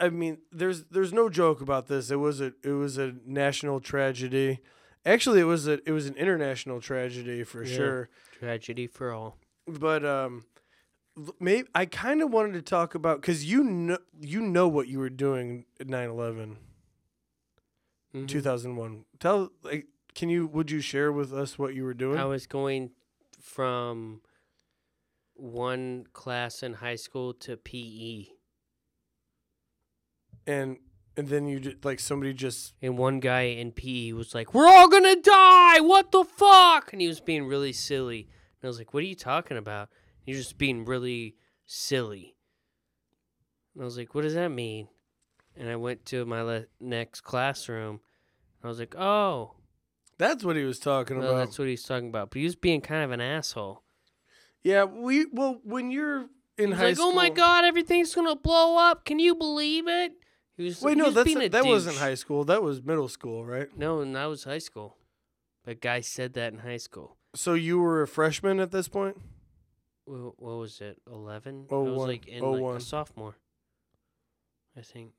I mean, there's there's no joke about this. It was a it was a national tragedy. Actually, it was a it was an international tragedy for Yeah. sure Tragedy for all. but um maybe I kind of wanted to talk about cuz you know you know what you were doing at 9/11 Mhm. 2001 tell like can you would you share with us what you were doing I was going from one class in high school to. PE. and and then you did, like somebody just And one guy in PE was like, We're all gonna die! What the fuck? And he was being really silly. And I was like, What are you talking about? You're just being really silly. And I was like, What does that mean? And I went to my le- next classroom. I was like, Oh, that's what he was talking well, about that's what he's talking about. But he was being kind of an asshole. yeah we well when you're in He's high like, school "Oh my god, everything's gonna blow up! Can you believe it?" He was. wait he no was that's being a that wasn't douche. high school that was middle school right No, and that was high school. That guy said that in high school. so you were a freshman at this point Wh- What was it? Eleven. Oh, I was oh one. like in Oh, like one. a sophomore. I think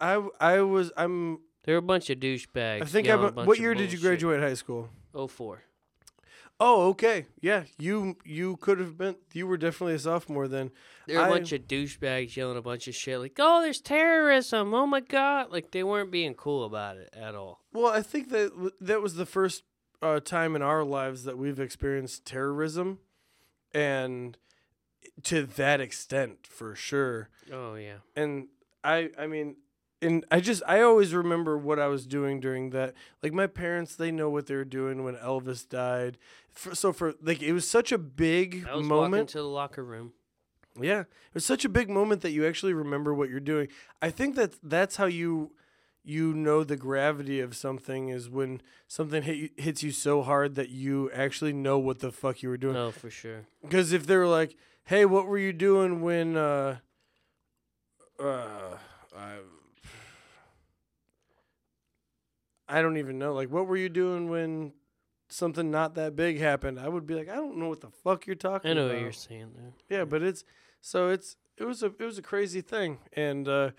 I I was I'm there were a bunch of douchebags. I think I'm what year did you graduate high school Oh four. Oh, okay. Yeah, you you could have been. You were definitely a sophomore then. There were a I- bunch of douchebags yelling a bunch of shit like, "Oh, there's terrorism! Oh my god!" Like they weren't being cool about it at all. Well, I think that that was the first uh, time in our lives that we've experienced terrorism, and to that extent, for sure. Oh yeah. And I, I mean, and I just I always remember what I was doing during that. Like my parents, they know what they were doing when Elvis died. For, so for like it was such a big I was walking moment. to the locker room. Yeah, it was such a big moment that you actually remember what you're doing. I think that that's how you you know the gravity of something is when something hit hits you so hard that you actually know what the fuck you were doing. No, for sure. Because if they were like, "Hey, what were you doing when uh uh I I don't even know. Like what were you doing when something not that big happened?" I would be like, "I don't know what the fuck you're talking I know about." what you're saying there. Yeah, but it's so it's it was a it was a crazy thing, and uh,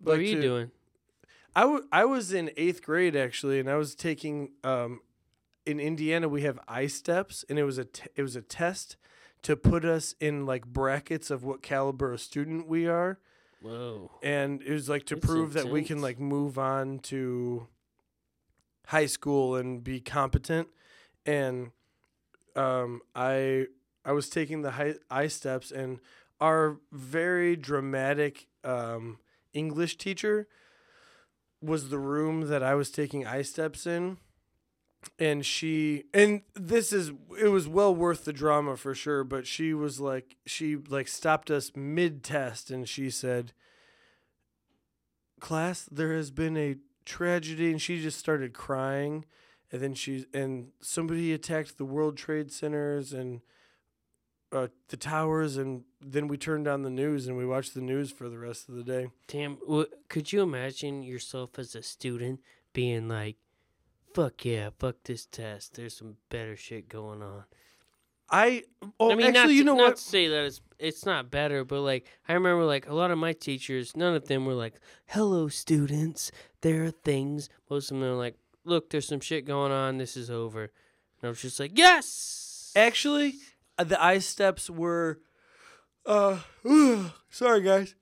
What like are you to- doing? I, w- I was in eighth grade actually, and I was taking um, in Indiana we have ISTEPs, and it was a t- it was a test to put us in like brackets of what caliber of student we are, Whoa. and it was like to That's prove that we can like move on to high school and be competent, and um, I I was taking the high ISTEPs, and our very dramatic um, English teacher was the room that I was taking ISTEPs in, and she and this is it was well worth the drama for sure but she was like she like stopped us mid test and she said class there has been a tragedy and she just started crying and then she and somebody attacked the world trade centers and uh, the towers and then we turned on the news and we watched the news for the rest of the day Damn, could you imagine yourself as a student being like, "Fuck yeah, fuck this test. There's some better shit going on." i oh I mean, actually not you know not what to say that it's it's not better, but like I remember, like a lot of my teachers, none of them were like, "Hello, students. There are things." Most of them are like, "Look, there's some shit going on. This is over." And I was just like, "Yes." Actually, uh, the ISTEPs were. Uh, sorry guys.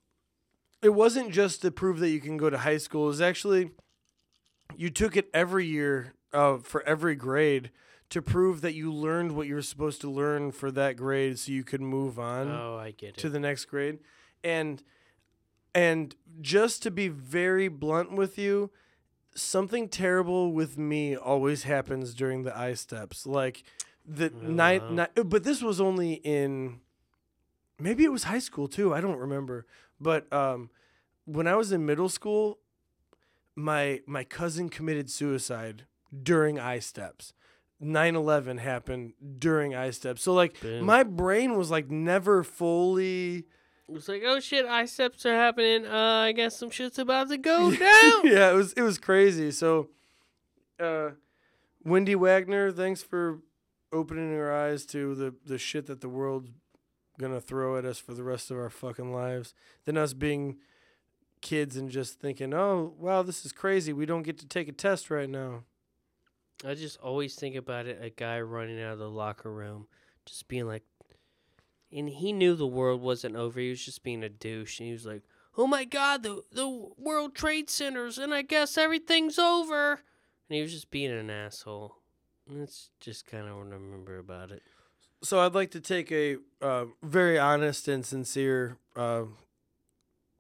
It wasn't just to prove that you can go to high school. It was actually, you took it every year, uh, for every grade, to prove that you learned what you were supposed to learn for that grade, so you could move on Oh, I get it. to the next grade and and just to be very blunt with you something terrible with me always happens during the ISTEPs. Like the night, but this was only in maybe it was high school too i don't remember. But um when i was in middle school my my cousin committed suicide during ISTEPs. 9-11 happened during ISTEPs. So like Boom. my brain was like never fully was like, "Oh shit, steps are happening. Uh, I guess some shit's about to go down." yeah, it was it was crazy. So, uh, Wendy Wagner, thanks for opening our eyes to the the shit that the world's gonna throw at us for the rest of our fucking lives. Than us being kids and just thinking, oh wow, this is crazy. We don't get to take a test right now. I just always think about it a guy running out of the locker room, just being like, and he knew the world wasn't over. He was just being a douche. And he was like, oh my God, the, the World Trade Centers, and I guess everything's over. And he was just being an asshole. That's just kind of what I remember about it. So I'd like to take a uh, very honest and sincere uh,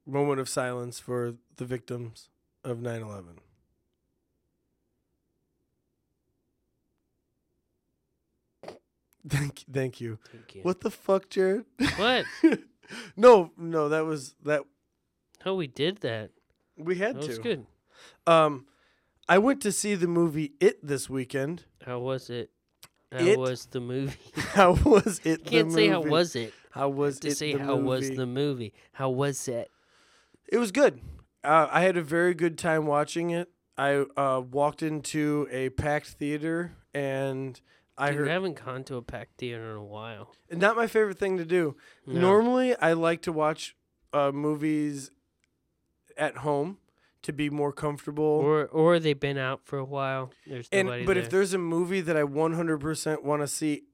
moment of silence for the victims of 9/11. Thank, thank you. Thank you. What the fuck, Jarrod? What? no, no, that was that Oh, we did that. we had to. That was to. good. Um, I went to see the movie It this weekend. How was it? How It- was the movie? How was it? the Can't say how was it. How was To it? say the how was movie? the movie. How was it? It was good. Uh, I had a very good time watching it. I uh, walked into a packed theater and I Dude, heard I haven't gone to a packed theater in a while. not my favorite thing to do. No. Normally, I like to watch uh, movies at home to be more comfortable. Or or they've been out for a while. There's and nobody but there. if there's a movie that I 100% want to see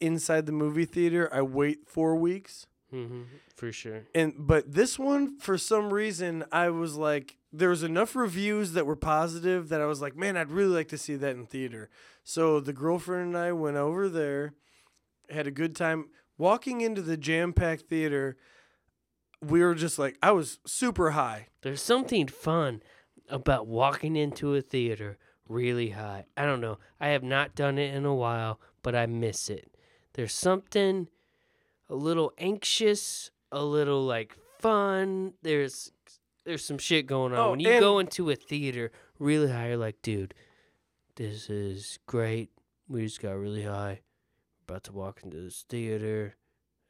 inside the movie theater, I wait 4 weeks. hmm for sure. And but this one for some reason I was like there was enough reviews that were positive that I was like, man, I'd really like to see that in theater. So the girlfriend and I went over there, had a good time. Walking into the jam-packed theater, we were just like I was super high. There's something fun about walking into a theater really high. I don't know. I have not done it in a while, but I miss it. There's something a little anxious, a little like fun. There's there's some shit going on. Oh, when you go into a theater really high, you're like, dude, this is great. We just got really high. We're about to walk into this theater.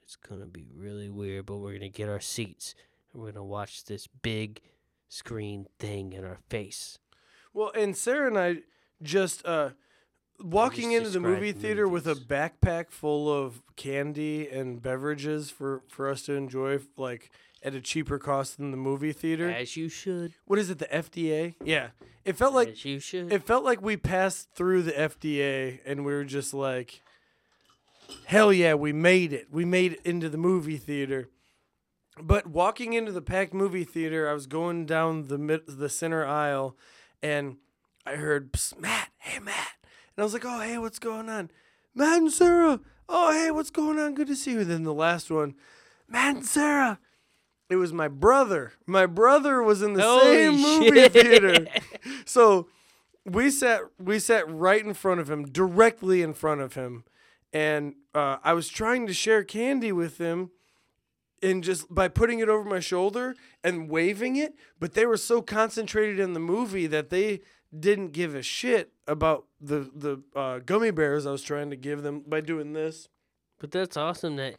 It's gonna be really weird, but we're gonna get our seats and we're gonna watch this big screen thing in our face. Well, and Sarah and I just uh walking into the movie theater with a backpack full of candy and beverages for for us to enjoy like at a cheaper cost than the movie theater. As you should. What is it, the FDA? Yeah. It felt like as you should. it felt like we passed through the FDA and we were just like hell yeah, we made it. We made it into the movie theater. But walking into the packed movie theater, I was going down the mid- the center aisle and I heard Psst, Matt, hey Matt. And I was like, "Oh, hey, what's going on?" Matt and Sarah. "Oh, hey, what's going on? Good to see you." And then the last one, Matt and Sarah. It was my brother. My brother was in the Holy same movie shit. theater. So we sat we sat right in front of him, directly in front of him, and uh, I was trying to share candy with him, and just by putting it over my shoulder and waving it, but they were so concentrated in the movie that they didn't give a shit about the the uh, gummy bears I was trying to give them by doing this. But that's awesome that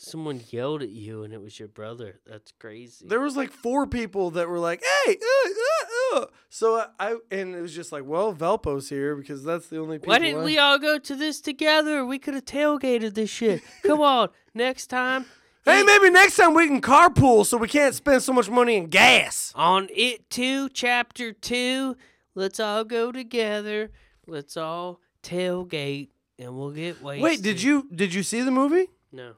someone yelled at you and it was your brother. That's crazy. There was like four people that were like, "Hey!" Uh, uh, uh. So I, I and it was just like, "Well, Velpo's here because that's the only people." Why didn't I- we all go to this together? We could have tailgated this shit. Come on, next time. Hey, maybe next time we can carpool so we can't spend so much money in gas. on it too, chapter two. Let's all go together. Let's all tailgate and we'll get wasted. Wait, did you did you see the movie? No.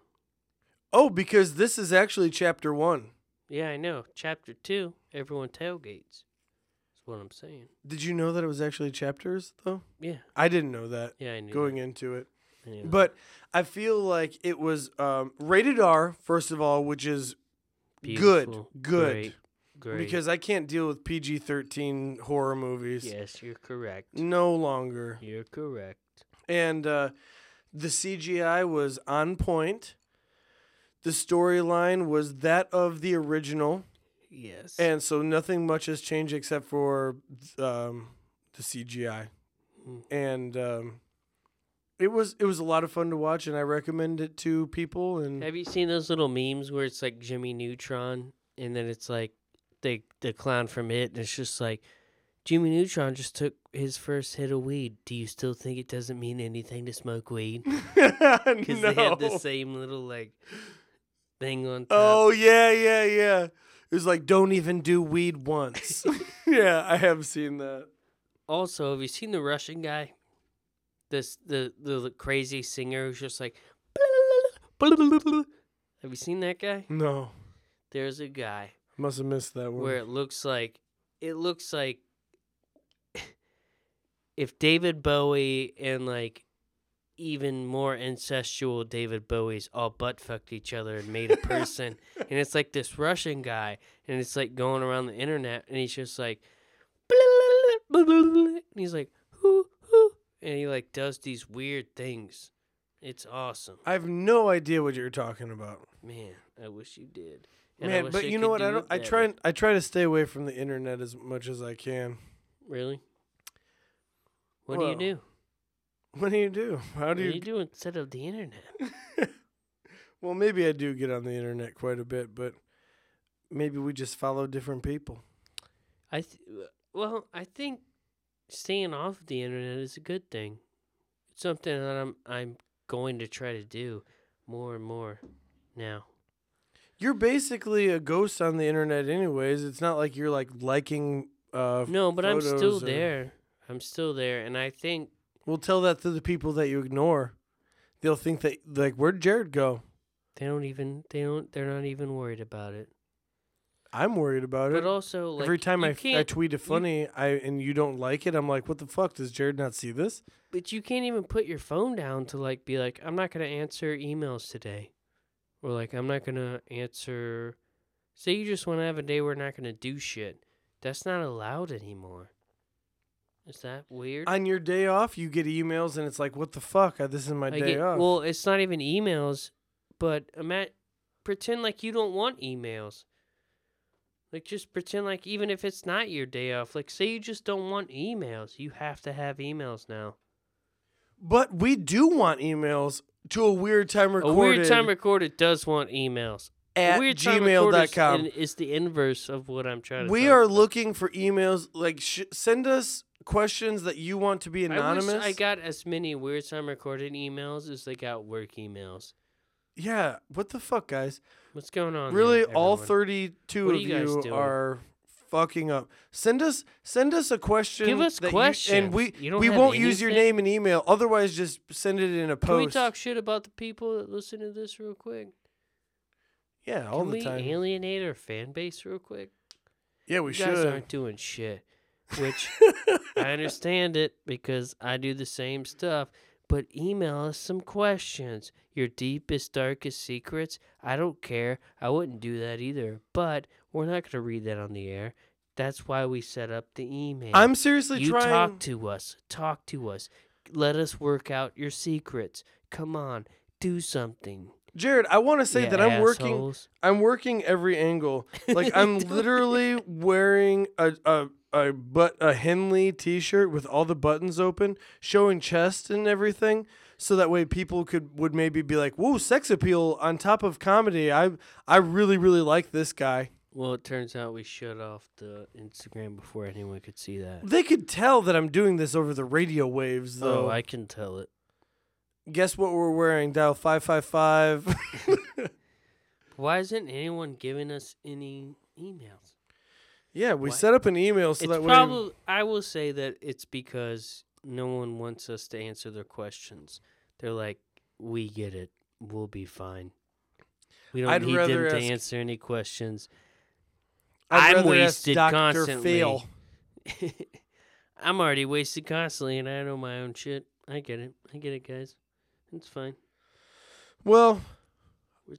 Oh, because this is actually chapter one. Yeah, I know. Chapter two, everyone tailgates. That's what I'm saying. Did you know that it was actually chapters though? Yeah, I didn't know that yeah, I knew. going into it. that. I knew that. But I feel like it was um, rated R first of all, which is Beautiful. good, good. Great. Great. because I can't deal with PG thirteen horror movies yes, you're correct. no longer. You're correct. and uh, the CGI was on point. The storyline was that of the original, Yes. and so nothing much has changed except for um, the CGI. And um, it was it was a lot of fun to watch, and I recommend it to people. And Have you seen those little memes where it's like Jimmy Neutron and then it's like the the clown from it and it's just like Jimmy Neutron just took his first hit of weed. Do you still think it doesn't mean anything to smoke weed? Because they had the same little like thing on top. Oh yeah, yeah, yeah. It was like don't even do weed once. yeah, I have seen that. Also, have you seen the Russian guy? This the the crazy singer who's just like. Have you seen that guy? No, There's a guy must have missed that one. where it looks like it looks like if David Bowie and like even more incestual David Bowies all butt fucked each other and made a person and it's like this Russian guy and it's like going around the internet and he's just like and he's like "Hoo, hoo," and he like does these weird things. It's awesome. I have no idea what you're talking about, Man, I wish you did. And man. But I you know what? I do don't. I try. and- I try to stay away from the internet as much as I can. Really? What do you do? What do you do? How do you? you do instead of the internet? well, maybe I do get on the internet quite a bit, but maybe we just follow different people. I th- well, I think staying off the internet is a good thing. It's something that I'm I'm going to try to do more and more now. You're basically a ghost on the internet, anyways. It's not like you're like liking. Uh, No, but I'm still or- there. I'm still there, and I think We'll tell that to the people that you ignore. They'll think that like, where'd Jarrod go? they don't even they don't they're not even worried about it. I'm worried about it. But also, like Every time you I, f- I tweet a funny, I and you don't like it, I'm like, what the fuck? Does Jarrod not see this? But you can't even put your phone down to like be like, I'm not gonna answer emails today, or like I'm not gonna answer. Say you just want to have a day where we're not gonna do shit. That's not allowed anymore. Is that weird? On your day off, you get emails, and it's like, what the fuck? Uh, This is my I day get- off. Well, it's not even emails, but ima- pretend like you don't want emails. Like just pretend like even if it's not your day off, like say you just don't want emails, you have to have emails now. but we do want emails to a weird time recorded A weird time recorded does want emails. at recorded is- It's the inverse of what I'm trying to. We are about. looking for emails. Like, sh- send us questions that you want to be I wish anonymous. I got as many weird time recorded emails as they got work emails. yeah, what the fuck, guys? What's going on? really, there, all 32 What of you you are fucking up. Send us send us a question. Give us that you- and we we won't use your name and email. Otherwise, just send it in a post. Can we talk shit about the people that listen to this real quick? yeah, all Can the we time. alienate our fan base real quick? yeah, we you Guys aren't doing shit. Which I understand it because I do the same stuff. But email us some questions. Your deepest, darkest secrets. I don't care. I wouldn't do that either. But we're not going to read that on the air. That's why we set up the email. I'm seriously you trying. talk to us. Talk to us. Let us work out your secrets. Come on, do something. Jarrod, I want to say ya that I'm working. I'm working every angle. Like I'm literally wearing a a a but a Henley T-shirt with all the buttons open, showing chest and everything, so that way people could would maybe be like, "Whoa, sex appeal on top of comedy." I I really really like this guy. Well, it turns out we shut off the Instagram before anyone could see that. They could tell that I'm doing this over the radio waves, oh, though. Oh, I can tell it. Guess what we're wearing? Dial five five five. Why isn't anyone giving us any emails? Yeah, we Why- set up an email so it's that probably. I will say that it's because no one wants us to answer their questions. They're like, "We get it. We'll be fine. We don't I'd need them to answer any questions." Rather ask wasted constantly. I'm already wasted constantly, and I know my own shit. I get it. I get it, guys. It's fine. Well,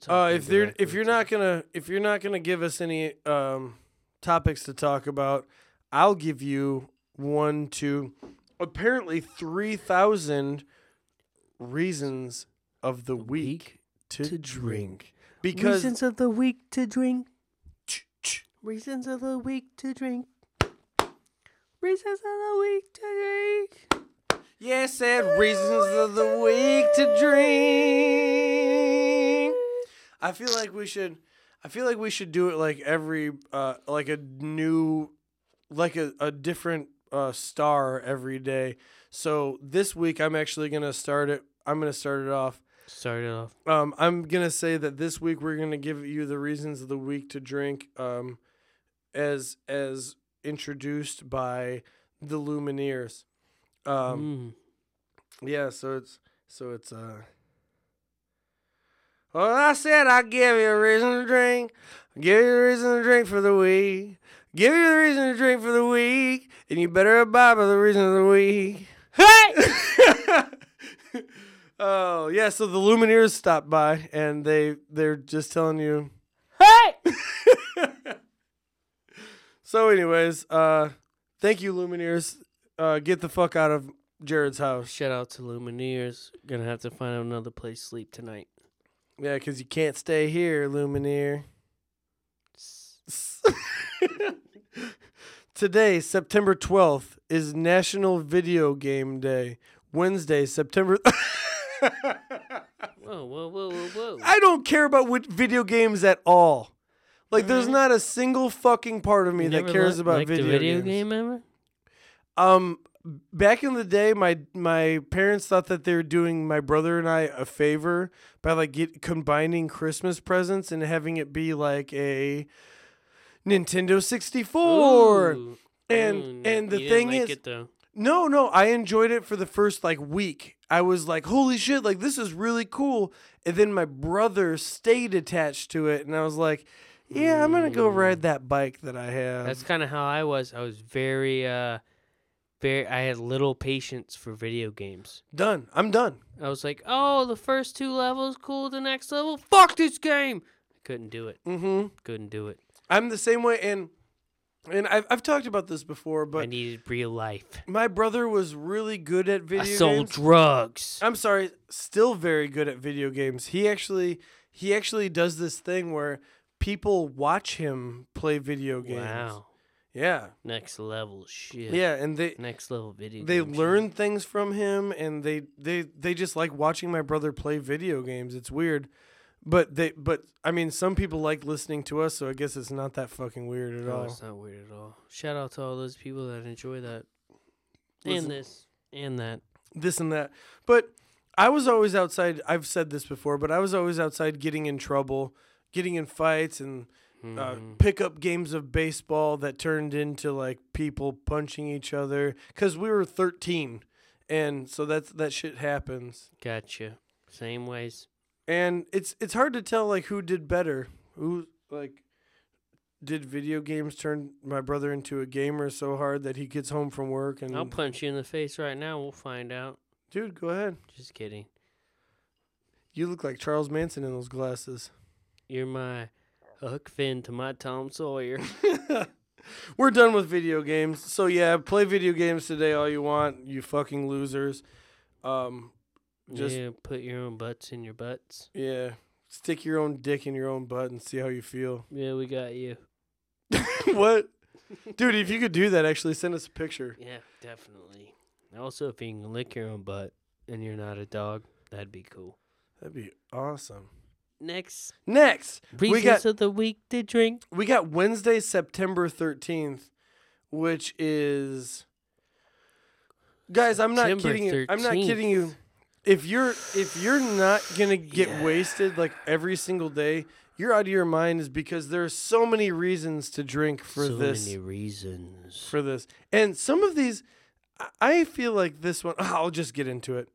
uh, if they're if you're not gonna if you're not gonna give us any um, topics to talk about, I'll give you one, two, apparently three thousand reasons of the week, to, to drink. drink. Because reasons of the week to drink. Reasons of the week to drink. Reasons of the week to drink. Yeah, said reasons of the week to drink. I feel like we should. I feel like we should do it like every, uh, like a new, like a, a different uh, star every day. So this week I'm actually gonna start it. I'm gonna start it off. Start it off. Um, I'm gonna say that this week we're gonna give you the reasons of the week to drink. Um, as as introduced by the Lumineers. Um, Mm. yeah, so it's so it's uh Well I said I'd give you a reason to drink. Give you a reason to drink for the week. Give you the reason to drink for the week. And you better abide by the reason of the week. Hey Oh yeah, so the Lumineers stopped by and they they're just telling you Hey! So anyways, uh thank you Lumineers. Uh get the fuck out of Jarrod's house. Shout out to Lumineers. Gonna have to find another place to sleep tonight. Yeah, cuz you can't stay here, Lumineer. Today, September 12th, is National Video Game Day. Wednesday, September. Whoa, whoa, whoa, whoa, whoa. I don't care about what video games at all. Like, there's Mhm. not a single fucking part of me You that cares li- about video, video games. game ever? Um, back in the day, my my parents thought that they were doing my brother and I a favor by like get combining Christmas presents and having it be like a Nintendo 64. And- Ooh, and the thing like is-. No, no, I enjoyed it for the first like week. I was like, "Holy shit, like this is really cool." And then my brother stayed attached to it and I was like, "Yeah, I'm going to go Mm. ride that bike that I have." That's kind of how I was. I was very, uh, very. I had little patience for video games. done. I'm done. I was like, oh, the first two levels, cool. The next level, fuck this game. I couldn't do it. Mm-hmm. Couldn't do it. I'm the same way and and I've I've talked about this before, but I needed real life. My brother was really good at video I sold games. drugs. I'm sorry, still very good at video games. He actually he actually does this thing where people watch him play video games. Wow. Yeah. Next level shit. Yeah, and they Next level video. they game shit. learn things from him and they they they just like watching my brother play video games. It's weird. But they but I mean some people like listening to us, so I guess it's not that fucking weird at No, all. it's not weird at all. Shout out to all those people that enjoy that. Listen. and this. And that. this and that. But I was always outside. I've said this before, but I was always outside getting in trouble, getting in fights, and uh, Mhm. pickup games of baseball that turned into like people punching each other because we were 13, and so that's that shit happens. Gotcha. Same ways. And it's it's hard to tell like who did better, who like. Did video games turn my brother into a gamer so hard that he gets home from work and I'll punch you in the face right now. We'll find out. dude, go ahead. Just kidding. You look like Charles Manson in those glasses. You're my Huck Finn to my Tom Sawyer. We're done with video games. So yeah, play video games today all you want, you fucking losers. Um Just- yeah, put your own butts in your butts. yeah. Stick your own dick in your own butt and see how you feel. Yeah, we got you. what? Dude, if you could do that, actually send us a picture. Yeah, definitely. Also, if you can lick your own butt and you're not a dog, that'd be cool. That'd be awesome. Next, Next, reasons we got of the week to drink. we got Wednesday, September thirteenth, which is guys. I'm not September kidding you. I'm not kidding you. If you're if you're not gonna get Yeah. wasted like every single day, you're out of your mind. Is because there are so many reasons to drink for so this many reasons. for this, and some of these, I feel like this one. I'll just get into it.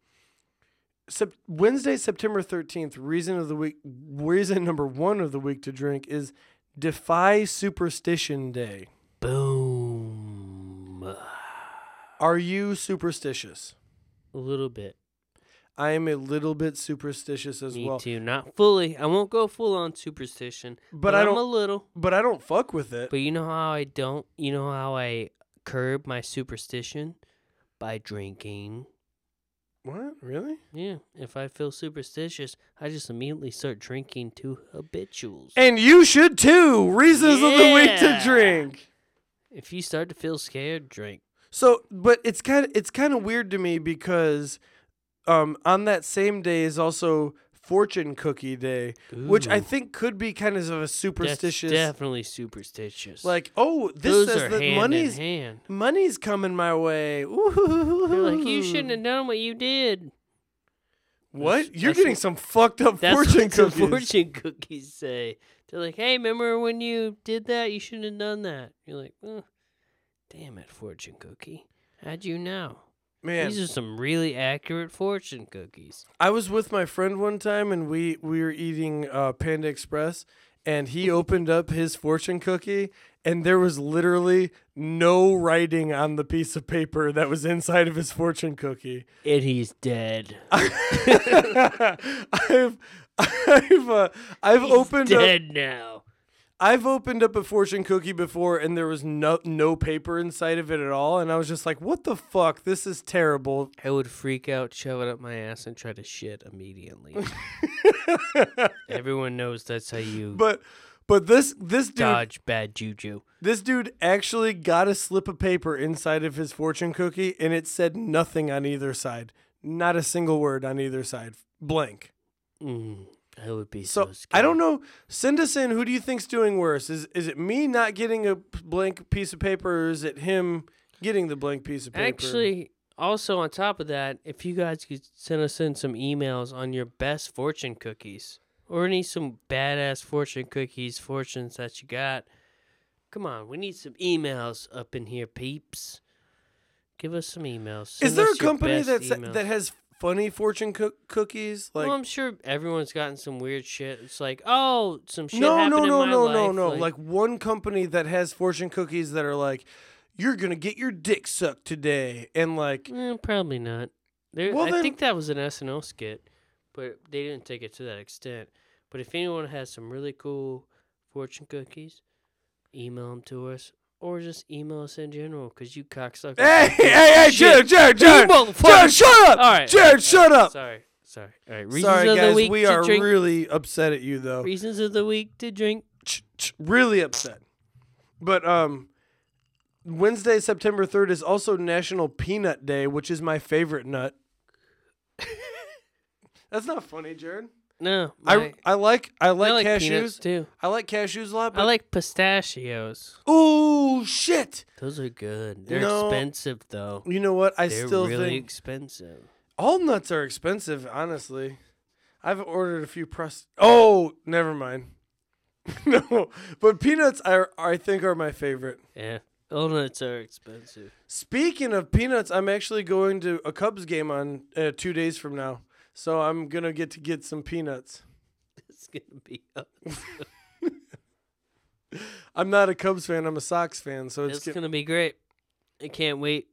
Sep- Wednesday, September thirteenth. Reason of the week. Reason number one of the week to drink is Defy Superstition Day. Boom. Are you superstitious? A little bit. I am a little bit superstitious as Me well, too. Not fully. I won't go full on superstition, but I I'm a little. But I don't fuck with it. But you know how I don't. You know how I curb my superstition by drinking. What really? Yeah, if I feel superstitious, I just immediately start drinking to habituals. And you should too. Reasons of the week to Yeah. drink. If you start to feel scared, drink. So, but it's kind of it's kind of weird to me because um on that same day is also fortune cookie day, which I think could be kind of a that's superstitious definitely superstitious. like, oh, this those says that money's money's coming my way. Ooh. Like, you shouldn't have done what you did. What? That's- You're that's getting what- some fucked up That's fortune what cookies. fortune cookies say. They're like, hey, remember when you did that? You shouldn't have done that. You're like, oh, damn it, fortune cookie. How'd you know? Man, These are some really accurate fortune cookies. I was with my friend one time and we we were eating uh, Panda Express and he opened up his fortune cookie and there was literally no writing on the piece of paper that was inside of his fortune cookie. And he's dead. I've I've uh, I've He's opened up dead now. I've opened up a fortune cookie before and there was no no paper inside of it at all and I was just like what the fuck this is terrible. I would freak out, shove it up my ass, and try to shit immediately. Everyone knows that's how you but but this this dude dodge bad juju. This dude actually got a slip of paper inside of his fortune cookie and it said nothing on either side. Not a single word on either side. Blank. Mm, I would be So so, scared. I don't know. Send us in. Who do you think's doing worse? Is is it me not getting a blank piece of paper, or is it him getting the blank piece of paper? Actually, also on top of that, if you guys could send us in some emails on your best fortune cookies or any some badass fortune cookies, fortunes that you got, come on, we need some emails up in here, peeps. Give us some emails. is there a company best that's, that has funny fortune coo- cookies? Like well, I'm sure everyone's gotten some weird shit. It's like, oh, some shit no, happened no, in no, no, life. no, no. Like one company that has fortune cookies that are like, you're gonna get your dick sucked today, and like Eh, probably not. There, Well, I then- think that was an SNL skit, but they didn't take it to that extent. But if anyone has some really cool fortune cookies, email them to us, or just email us in general, because you cocksuckers. Hey, hey, hey. Jarrod, Jarrod, Jarrod. Jarrod, shut up! All right, Jarrod, shut up! Sorry, sorry. All right, reasons Sorry, of guys, the week we to are drink. really upset at you, though. reasons of the week to drink. Really upset. But um, Wednesday, September third is also National Peanut Day, which is my favorite nut. That's not funny, Jarrod. No, I, my- I like I like, like peanuts cashews. too. I like cashews a lot. But I like pistachios. ooh shit! Those are good. They're No, expensive though. You know what? I They're still really think expensive. all nuts are expensive. Honestly, I've ordered a few press. Oh, never mind. no, but peanuts are I think are my favorite. Yeah, all nuts are expensive. Speaking of peanuts, I'm actually going to a Cubs game on uh, two days from now, so I'm gonna get to get some peanuts. It's gonna be. I'm not a Cubs fan. I'm a Sox fan, so it's It's get- gonna be great. I can't wait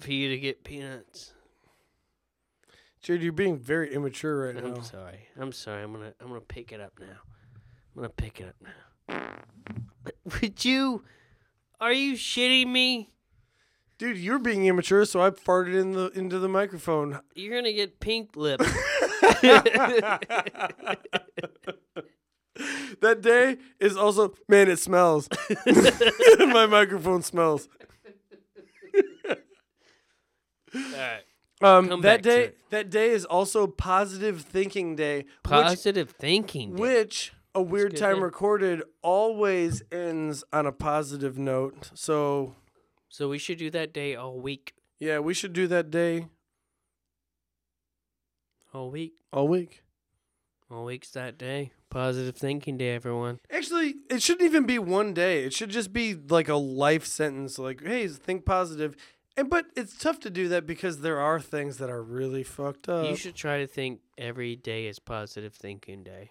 for you to get peanuts. Jarrod, you're being very immature right now. I'm sorry. I'm sorry. I'm gonna I'm gonna pick it up now. I'm gonna pick it up now. Would you? Are you shitting me? Dude, you're being immature, so I farted in the into the microphone. You're gonna get pink lip. that day is also man, it smells. My microphone smells. Alright. Um, Come that back to day, it. that day is also positive thinking day, which, Positive thinking. day. which a weird good time recorded always ends on a positive note. So So we should do that day all week. yeah, we should do that day All week. all week. All week's that day. Positive thinking day, everyone. Actually, it shouldn't even be one day. It should just be like a life sentence like, hey, think positive. And but it's tough to do that because there are things that are really fucked up. you should try to think every day is positive thinking day.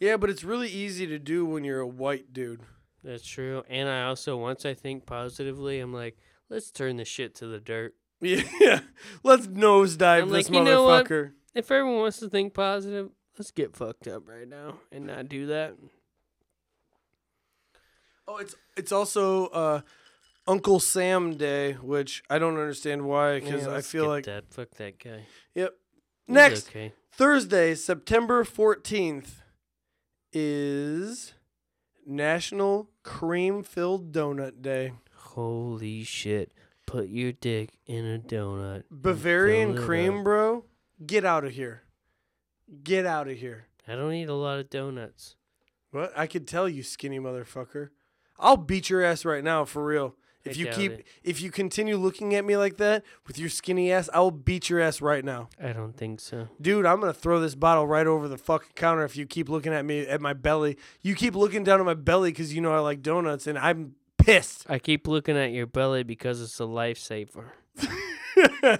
yeah, but it's really easy to do when you're a white dude. That's true. And I also, once I think positively, I'm like, let's turn the shit to the dirt. Yeah. Let's nosedive I'm this like, you know what? motherfucker. If everyone wants to think positive, let's get fucked up right now and not do that. Oh, it's it's also uh Uncle Sam Day, which I don't understand why because Yeah, I let's feel skip like that. Fuck that guy. yep. He's Next Okay. Thursday, September 14th is National Cream Filled Donut Day. Holy shit. Put your dick in a donut. Bavarian cream, bro. Get out of here. Get out of here. I don't eat a lot of donuts. What? I could tell you, skinny motherfucker. I'll beat your ass right now, for real. If I you keep, it. if you continue looking at me like that with your skinny ass, I will beat your ass right now, I don't think so. dude. I'm gonna throw this bottle right over the fucking counter if you keep looking at me at my belly. You keep looking down at my belly because you know I like donuts, and I'm pissed. I keep looking at your belly because it's a lifesaver.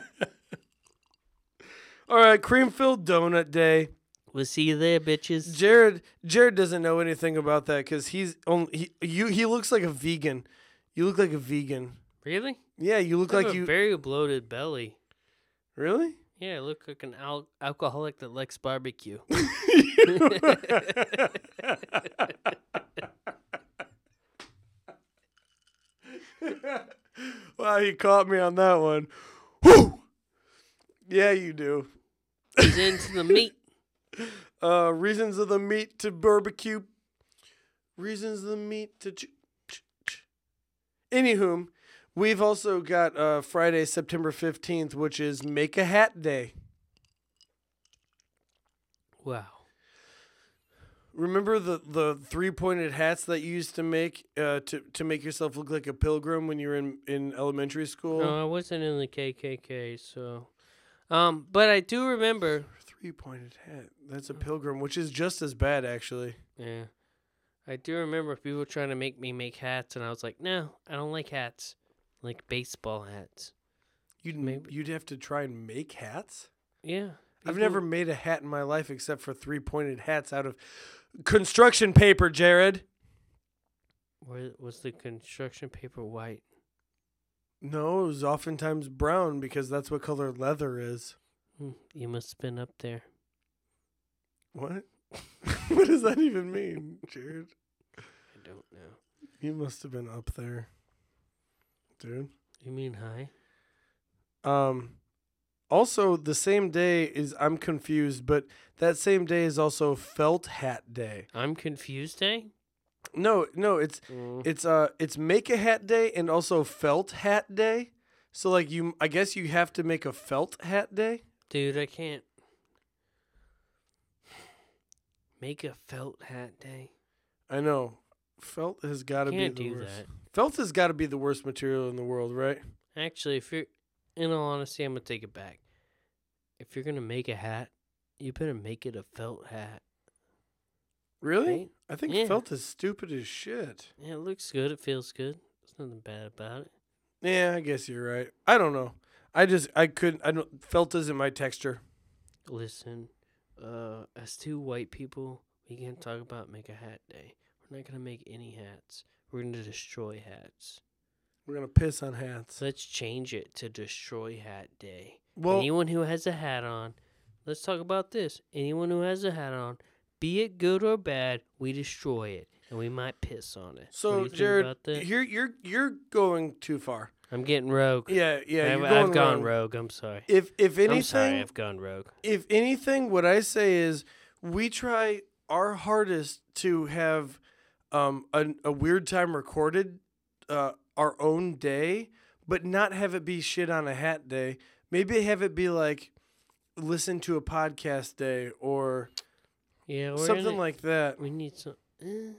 All right, cream filled donut day. We'll see you there, bitches. Jarrod, Jarrod doesn't know anything about that because he's only he, you. He looks like a vegan. You look like a vegan. Really? Yeah, you look I have like a you. very bloated belly. really? Yeah, I look like an al- alcoholic that likes barbecue. wow, you caught me on that one. Whew! Yeah, you do. He's into the meat. Uh, reasons of the meat to barbecue. Reasons of the meat to. Ch- Anywho, we've also got uh, Friday, September 15th, which is Make a Hat Day. Wow. Remember the, the three pointed hats that you used to make uh, to to make yourself look like a pilgrim when you were in, in elementary school? No, I wasn't in the KKK, so. Um, but I do remember. Three pointed hat. That's a pilgrim, which is just as bad actually. Yeah. I do remember people trying to make me make hats, and I was like, no, I don't like hats. I like baseball hats. You'd Maybe- you'd have to try and make hats. Yeah. I've never made a hat in my life except for three pointed hats out of construction paper, Jarrod. Where was the construction paper white? No, it was oftentimes brown because that's what color leather is. Hmm, You must have been up there. What? what does that even mean, Jarrod? Don't know. You must have been up there, dude. You mean high? Um, also the same day is I'm confused, but that same day is also Felt Hat Day. I'm confused, eh? No, no, it's Mm. it's uh it's Make a Hat Day and also Felt Hat Day. So like you, I guess you have to make a felt hat day. Dude, I can't. Make a felt hat day. I know, felt has got to be the do worst. that. Felt has got to be the worst material in the world, right? Actually, if you're, in all honesty, I'm gonna take it back. If you're gonna make a hat, you better make it a felt hat. Really? Right? I think Yeah. felt is stupid as shit. Yeah, it looks good. It feels good. There's nothing bad about it. Yeah, I guess you're right. I don't know. I just I couldn't. I don't. Felt isn't my texture. Listen, uh, as two white people, we can't talk about make a hat day. We're not gonna make any hats. We're gonna destroy hats. We're gonna piss on hats. Let's change it to destroy hat day. Well, Anyone who has a hat on, let's talk about this. Anyone who has a hat on, be it good or bad, we destroy it. and we might piss on it. So, Jarrod, you're you're you're going too far. I'm getting rogue. Yeah, yeah, I've, I've gone wrong. rogue. I'm sorry. If if anything, I'm sorry. I've gone rogue. if anything, what I say is we try our hardest to have um, a, a weird time recorded uh, our own day, but not have it be shit on a hat day. Maybe have it be like listen to a podcast day or Yeah, something gonna- like that. we need some. Uh,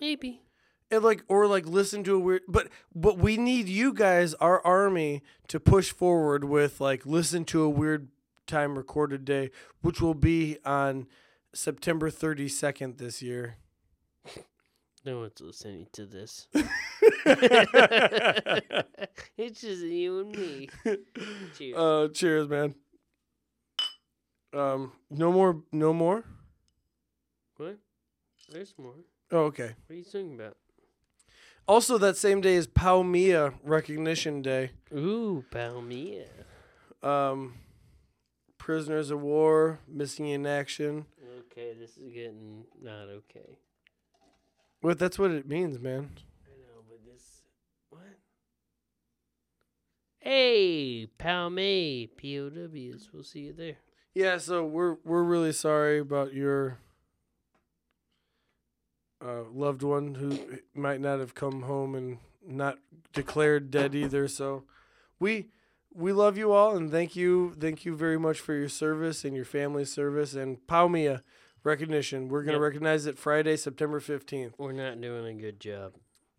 maybe. And like or like listen to a weird but but we need you guys our army to push forward with like listen to a weird time recorded day which will be on September 32nd this year. No one's listening to this. it's just you and me. Cheers. uh cheers man. Um no more no more? what? There's more. Oh okay. What are you talking about? Also that same day is Palmia Recognition Day. Ooh, Palmia. Um prisoners of war, missing in action. Okay, this is getting not okay. What that's what it means, man. I know, but this. What? Hey, Palme, POWs. We'll see you there. Yeah, so we're we're really sorry about your uh, loved one who might not have come home and not declared dead either. So we we love you all and thank you thank you very much for your service and your family's service and Palmia recognition. We're gonna Yep. recognize it Friday, September fifteenth. We're not doing a good job.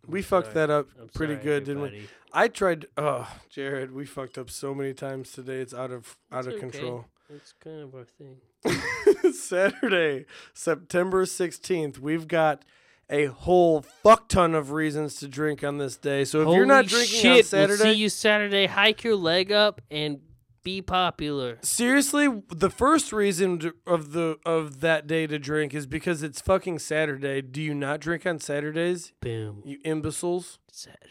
We fucked sorry. that up I'm pretty sorry, good, didn't we? everybody. I tried. Oh, Jarrod, we fucked up so many times today. It's out of out It's of okay. control. It's kind of our thing. Saturday, September 16th, we've got a whole fuck ton of reasons to drink on this day. So if you're not Holy drinking shit, on Saturday, we'll see you Saturday. Hike your leg up and be popular. seriously, the first reason of the of that day to drink is because it's fucking Saturday. Do you not drink on Saturdays, Boom. you imbeciles? Saturday.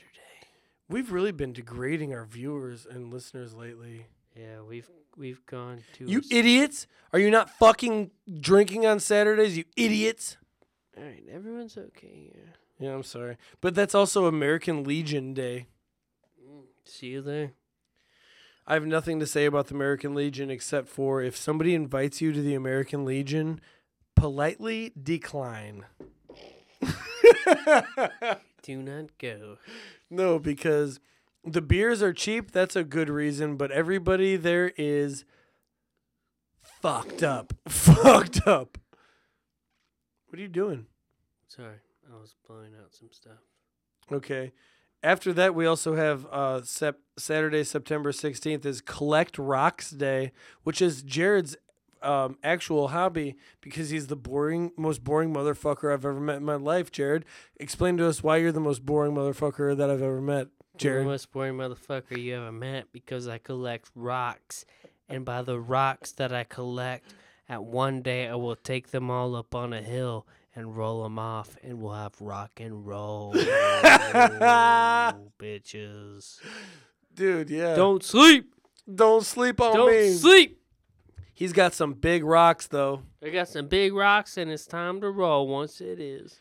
We've really been degrading our viewers and listeners lately. Yeah, we've we've gone to You idiots! Are you not fucking drinking on Saturdays, you idiots? All right, everyone's okay here. Yeah, I'm sorry. But that's also American Legion Day. See you there. I have nothing to say about the American Legion except for if somebody invites you to the American Legion, politely decline. Do not go. no, because the beers are cheap. That's a good reason. But everybody there is fucked up. Fucked up. What are you doing? Sorry, I was blowing out some stuff. Okay. After that, we also have uh, sep- Saturday, September 16th is Collect Rocks Day, which is Jarrod's um, actual hobby because he's the boring, most boring motherfucker I've ever met in my life. Jarrod, explain to us why you're the most boring motherfucker that I've ever met. Jarrod. the most boring motherfucker you ever met because I collect rocks. And by the rocks that I collect, at one day I will take them all up on a hill and roll them off, and we'll have rock and roll. bitches. Dude, yeah. Don't sleep! don't sleep on Don't me. sleep! He's got some big rocks though. I got some big rocks, and it's time to roll once it is.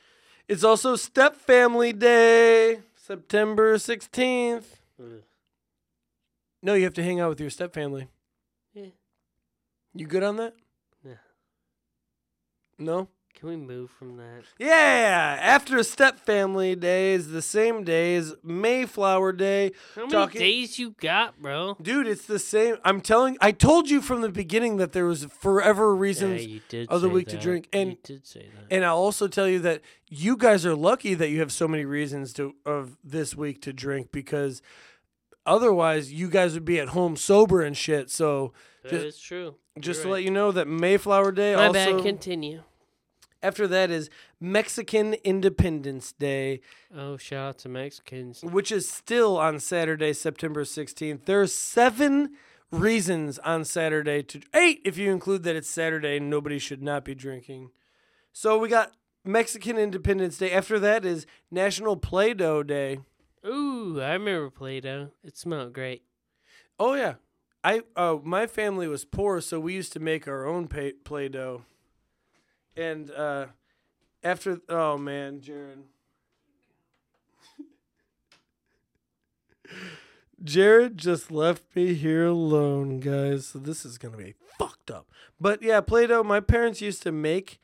It's also Step Family Day, September 16th. Ugh. No, you have to hang out with your step family. Yeah. You good on that? Yeah. No? Can we move from that? Yeah, after Step Family Day is the same day as Mayflower Day. How many Talking- days you got, bro? Dude, it's the same. I'm telling I told you from the beginning that there was forever reasons yeah, you did of the say week to that. drink, and- you did say that. and I'll also tell you that you guys are lucky that you have so many reasons to of this week to drink because otherwise you guys would be at home sober and shit. So That just- is true. just to let you know that Mayflower Day My also bad. Continue. After that is Mexican Independence Day. Oh, shout out to Mexicans. which is still on Saturday, September 16th. There are seven reasons on Saturday to eight if you include that it's Saturday and nobody should not be drinking. So we got Mexican Independence Day. After that is National Play-Doh Day. Ooh, I remember Play-Doh. It smelled great. Oh yeah. I uh my family was poor, so we used to make our own pay- Play-Doh. And uh after oh man, Jarrod. Jarrod just left me here alone, guys. So this is gonna be fucked up. But yeah, Play-Doh. My parents used to make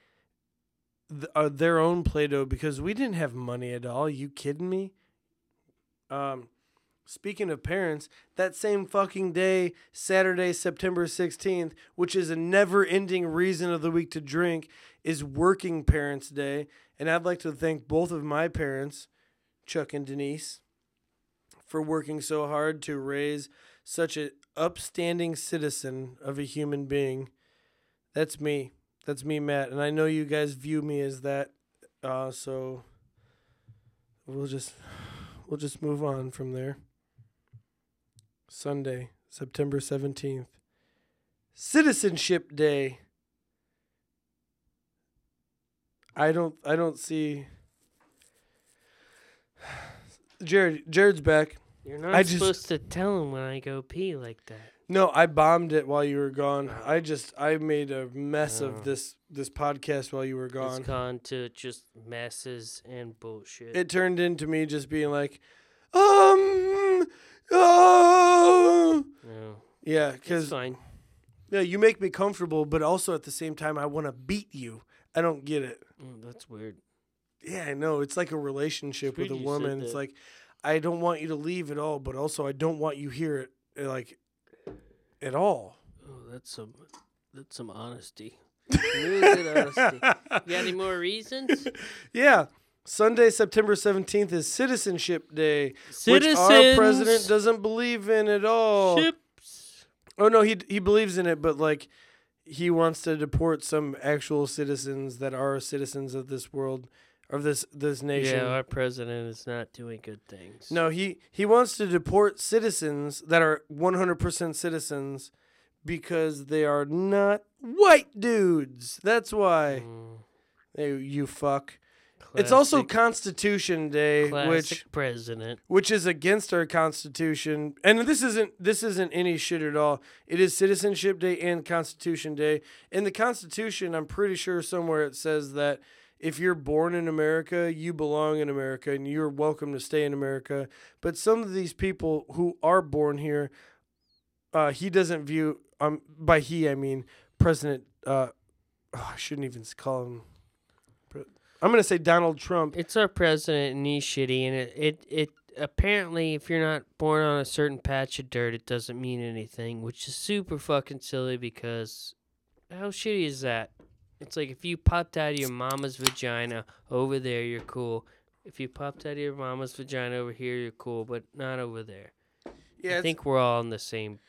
th- uh, their own Play-Doh because we didn't have money at all. You kidding me? Um, speaking of parents, that same fucking day, Saturday, September sixteenth, which is a never-ending reason of the week to drink, is Working Parents Day, and I'd like to thank both of my parents, Chuck and Denise for working so hard to raise such an upstanding citizen of a human being. That's me. That's me, Matt. And I know you guys view me as that. Uh, so we'll just we'll just move on from there. Sunday, September 17th. Citizenship Day. I don't I don't see Jarrod Jarrod's back. You're not I just- supposed to tell him when I go pee like that. No, I bombed it while you were gone. I just I made a mess Oh. of this this podcast while you were It's gone. gone to just messes and bullshit. It turned into me just being like, um, oh, yeah, because fine. yeah, you make me comfortable, but also at the same time, I want to beat you. I don't get it. Mm, that's weird. Yeah, I know. It's like a relationship with a woman. It's like I don't want you to leave at all, but also I don't want you here at uh, like at all. Oh, that's some that's some honesty. Really good honesty. You got any more reasons? Yeah. Sunday, September 17th is Citizenship Day, Citizens. which our president doesn't believe in at all. Ships. Oh no, he he believes in it, but like he wants to deport some actual citizens that are citizens of this world of this this nation. Yeah, our president is not doing good things. No, he he wants to deport citizens that are 100% citizens because they are not white dudes. That's why. Mm, you fuck. It's also Constitution Day, which president. which is against our constitution. And this isn't this isn't any shit at all. It is Citizenship Day and Constitution Day. In the Constitution, I'm pretty sure somewhere it says that if you're born in America, you belong in America and you're welcome to stay in America. But some of these people who are born here, uh, he doesn't view um by he I mean President uh oh, I shouldn't even call him I'm gonna say Donald Trump. It's our president, and he's shitty. And it, it, it apparently, if you're not born on a certain patch of dirt, it doesn't mean anything, which is super fucking silly because how shitty is that? It's like if you popped out of your mama's vagina over there, you're cool. If you popped out of your mama's vagina over here, you're cool, but not over there. Yeah, I think we're all on the same.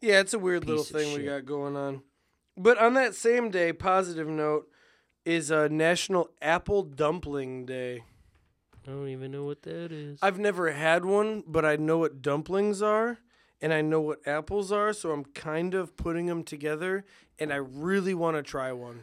Yeah, it's a weird little thing we got going on. But on that same day, positive note is a National Apple Dumpling Day. I don't even know what that is. I've never had one, but I know what dumplings are and I know what apples are, so I'm kind of putting them together and I really want to try one.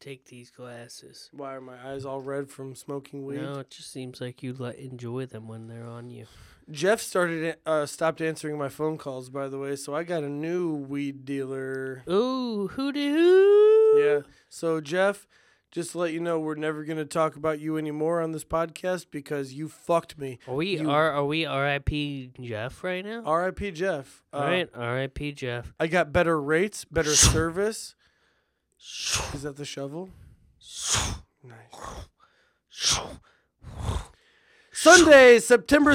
Take these glasses. Why are my eyes all red from smoking weed? No, it just seems like you let enjoy them when they're on you. Jeff started uh, stopped answering my phone calls by the way, so I got a new weed dealer. Ooh, hoo! Yeah. So Jeff, just to let you know, we're never gonna talk about you anymore on this podcast because you fucked me. Are we You- are are we R.I.P. Jeff right now? R.I.P. Jeff. Uh, All right, R.I.P. Jeff. I got better rates, better service. Is that the shovel? Nice. Sunday, September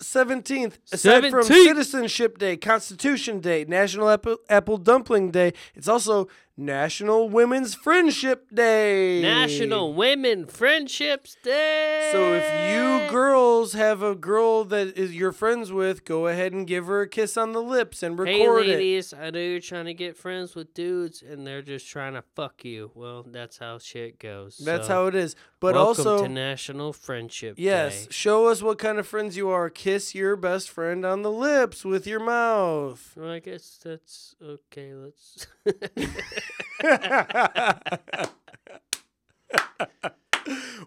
seventeenth. Aside from 17th. Citizenship Day, Constitution Day, National Apple, Apple Dumpling Day, it's also National Women's Friendship Day. National Women Friendships Day. So if you girls have a girl that is you're friends with, go ahead and give her a kiss on the lips and Hey record it. ladies, I know you're trying to get friends with dudes and they're just trying to fuck you. Well, that's how shit goes. That's So, how it is. But welcome also, to National Friendship Day. yes, Day. show us what kind of friends you are. Kiss your best friend on the lips with your mouth. Well, I guess that's okay. Let's.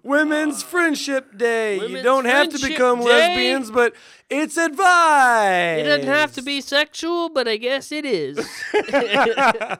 Women's Friendship Day. you Women's don't have to Friendship become Day. lesbians, but it's advised. it doesn't have to be sexual, but I guess it is.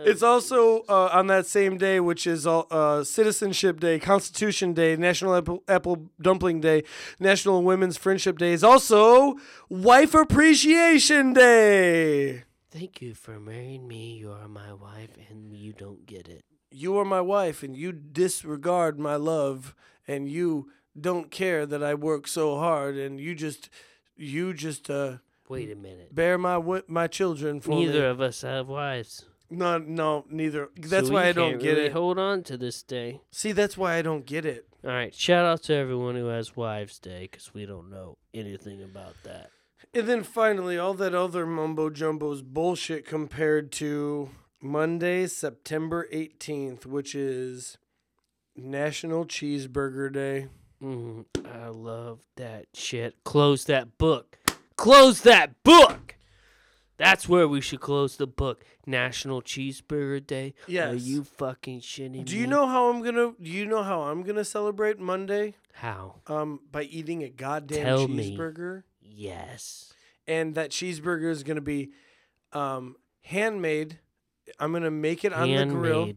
It's also uh, on that same day, which is all- uh, Citizenship Day, Constitution Day, National Apple, Apple Dumpling Day, National Women's Friendship Day. Is also Wife Appreciation Day. Thank you for marrying me. You are my wife, and you don't get it. You are my wife, and you disregard my love, and you don't care that I work so hard, and you just, you just uh, Wait a minute. bear my wi- my children for me. Neither of us have wives. No, no, neither. That's So why we I don't can't get really it. Hold on to this day. See, that's why I don't get it. All right. Shout out to everyone who has Wives Day because we don't know anything about that. And then finally, all that other mumbo jumbo's bullshit compared to Monday, September 18th, which is National Cheeseburger Day. Mm, I love that shit. Close that book. Close that book. That's where we should close the book. National Cheeseburger Day. Yes. Are you fucking shitting Do you me? know how I'm gonna? Do you know how I'm gonna celebrate Monday? how? Um, by eating a goddamn Tell me. Yes. and that cheeseburger is gonna be, um, handmade. I'm gonna make it on the grill.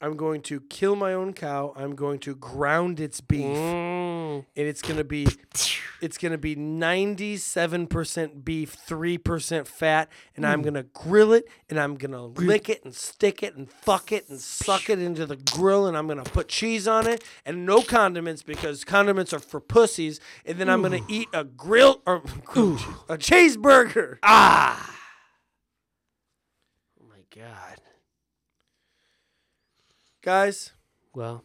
I'm going to kill my own cow. I'm going to ground its beef. Mm. and it's gonna be it's gonna be 97% beef 3% fat and i'm gonna grill it and i'm gonna lick it and stick it and fuck it and suck it into the grill and i'm gonna put cheese on it and no condiments because condiments are for pussies and then i'm gonna eat a grill or a cheeseburger Ah. Oh my god. Guys Well,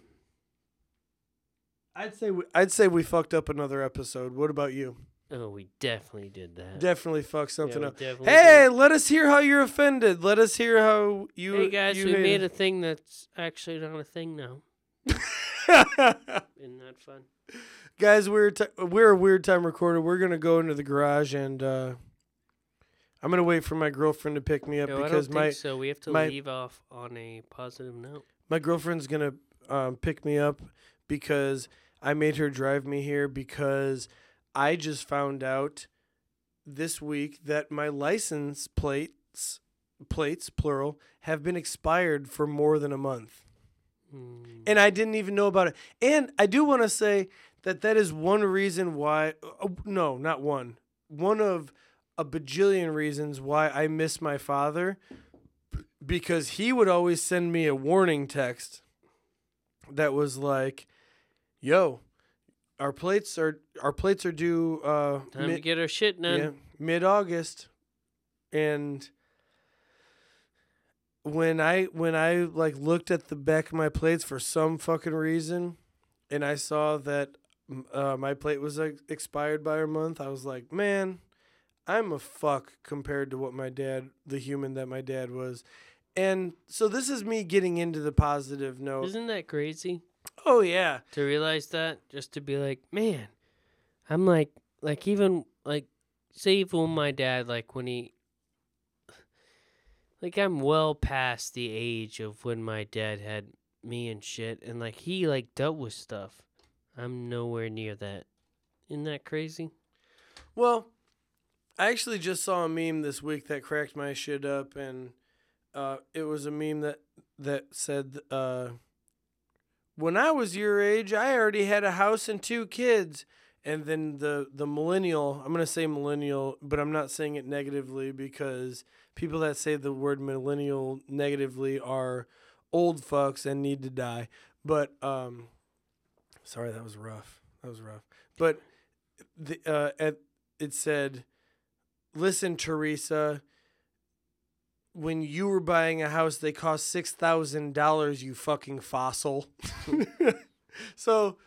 i'd say we, i'd say we fucked up another episode what about you oh, we definitely did that. definitely fucked something we up definitely hey let us hear how you're offended let us hear how you Hey guys, you we hate made a thing that's actually not a thing now. Isn't that fun? Guys, we're t- we're a weird time recorder. We're gonna go into the garage and uh, I'm gonna wait for my girlfriend to pick me up No, I because don't my think so. We have to my- leave off on a positive note. My girlfriend's gonna um, pick me up because I made her drive me here because I just found out this week that my license plates plates plural have been expired for more than a month. Hmm. and I didn't even know about it. And I do want to say that that is one reason why. Uh, no, not one. One of a bajillion reasons why I miss my father, because he would always send me a warning text that was like, "Yo, our plates are our plates are due uh, Time to mid, get our shit done. yeah, mid August," and when I when I like looked at the back of my plates for some fucking reason, and I saw that uh, my plate was like, expired by a month, I was like, man, I'm a fuck compared to what my dad, the human that my dad was. And so this is me getting into the positive note. Isn't that crazy Oh yeah, to realize that? Just to be like, man, I'm like, like even like, say even my dad, like when he, like I'm well past the age of when my dad had me and shit, and like he like dealt with stuff. I'm nowhere near that. Isn't that crazy? Well, I actually just saw a meme this week that cracked my shit up, and uh, it was a meme that that said, uh, "When I was your age, I already had a house and two kids." And then the the millennial, I'm gonna say millennial, but I'm not saying it negatively because people that say the word millennial negatively are old fucks and need to die. But um, sorry, that was rough. That was rough. But the uh, at it said, "Listen, Teresa, when you were buying a house, they cost six thousand dollars. You fucking fossil." so,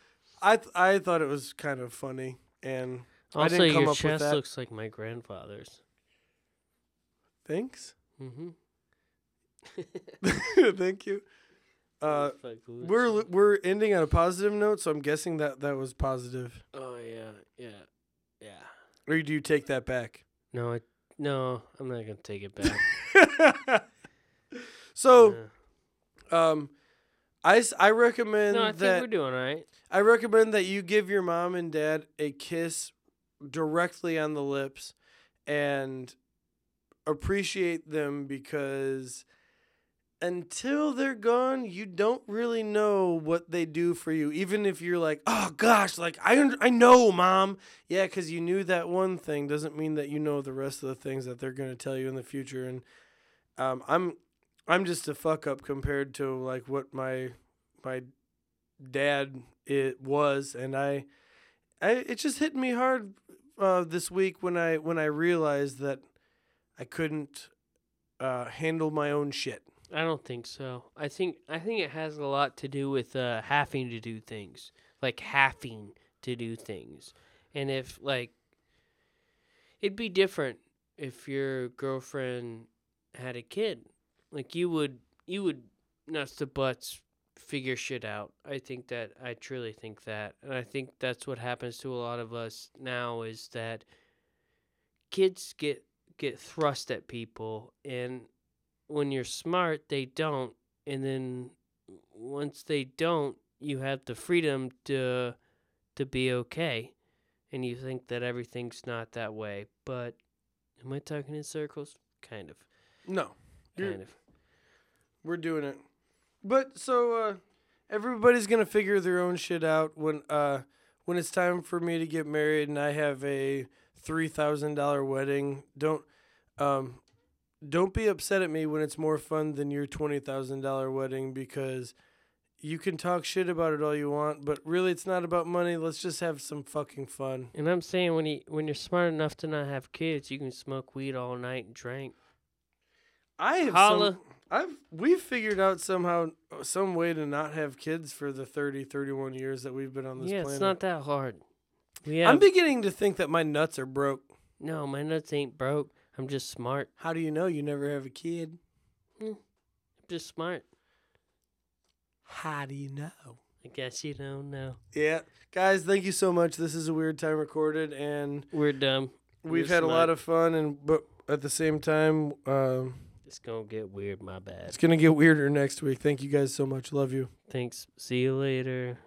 I th- I thought it was kind of funny, and I Also, didn't come your up with chest that. looks like my grandfather's. thanks, Mm-hmm. thank you. Uh, we're we're ending on a positive note, so I'm guessing that that was positive. Oh yeah, yeah, yeah. Or do you take that back? No, I, no, I'm not gonna take it back. so, Yeah. um, I, s- I recommend no, I think that we're doing all right. I recommend that you give your mom and dad a kiss directly on the lips and appreciate them because until they're gone, you don't really know what they do for you. Even if you're like, oh gosh, like I un- I know, mom. Yeah, because you knew that one thing doesn't mean that you know the rest of the things that they're gonna tell you in the future. And um, I'm I'm just a fuck up compared to like what my my dad it was, and I I it just hit me hard uh, this week when I when I realized that I couldn't uh, handle my own shit. I don't think so. I think I think it has a lot to do with uh, having to do things, like having to do things, and if like it'd be different if your girlfriend had a kid, like you would you would nuts to butts figure shit out. I think that I truly think that, and I think that's what happens to a lot of us now is that kids get get thrust at people and when you're smart, they don't, and then once they don't, you have the freedom to to be okay, and you think that everything's not that way. But am I talking in circles? Kind of, No, kind of. we're doing it. But so uh, everybody's gonna figure their own shit out when uh, when it's time for me to get married and I have a three thousand dollar wedding. Don't um, don't be upset at me when it's more fun than your twenty thousand dollar wedding because you can talk shit about it all you want, but really it's not about money. Let's just have some fucking fun. And I'm saying when you when you're smart enough to not have kids, you can smoke weed all night and drink. I have Holla. some, I've we've figured out somehow some way to not have kids for the 30 31 years that we've been on this yeah, planet. it's not that hard. We I'm beginning to think that my nuts are broke. no, my nuts ain't broke. I'm just smart. How do you know you never have a kid? I'm just smart. How do you know? I guess you don't know. Yeah, guys, thank you so much. This is a weird time recorded, and We're dumb. we've We're had a lot of fun. And but at the same time, um, It's gonna get weird. My bad. it's gonna get weirder next week. Thank you guys so much. Love you. Thanks. See you later.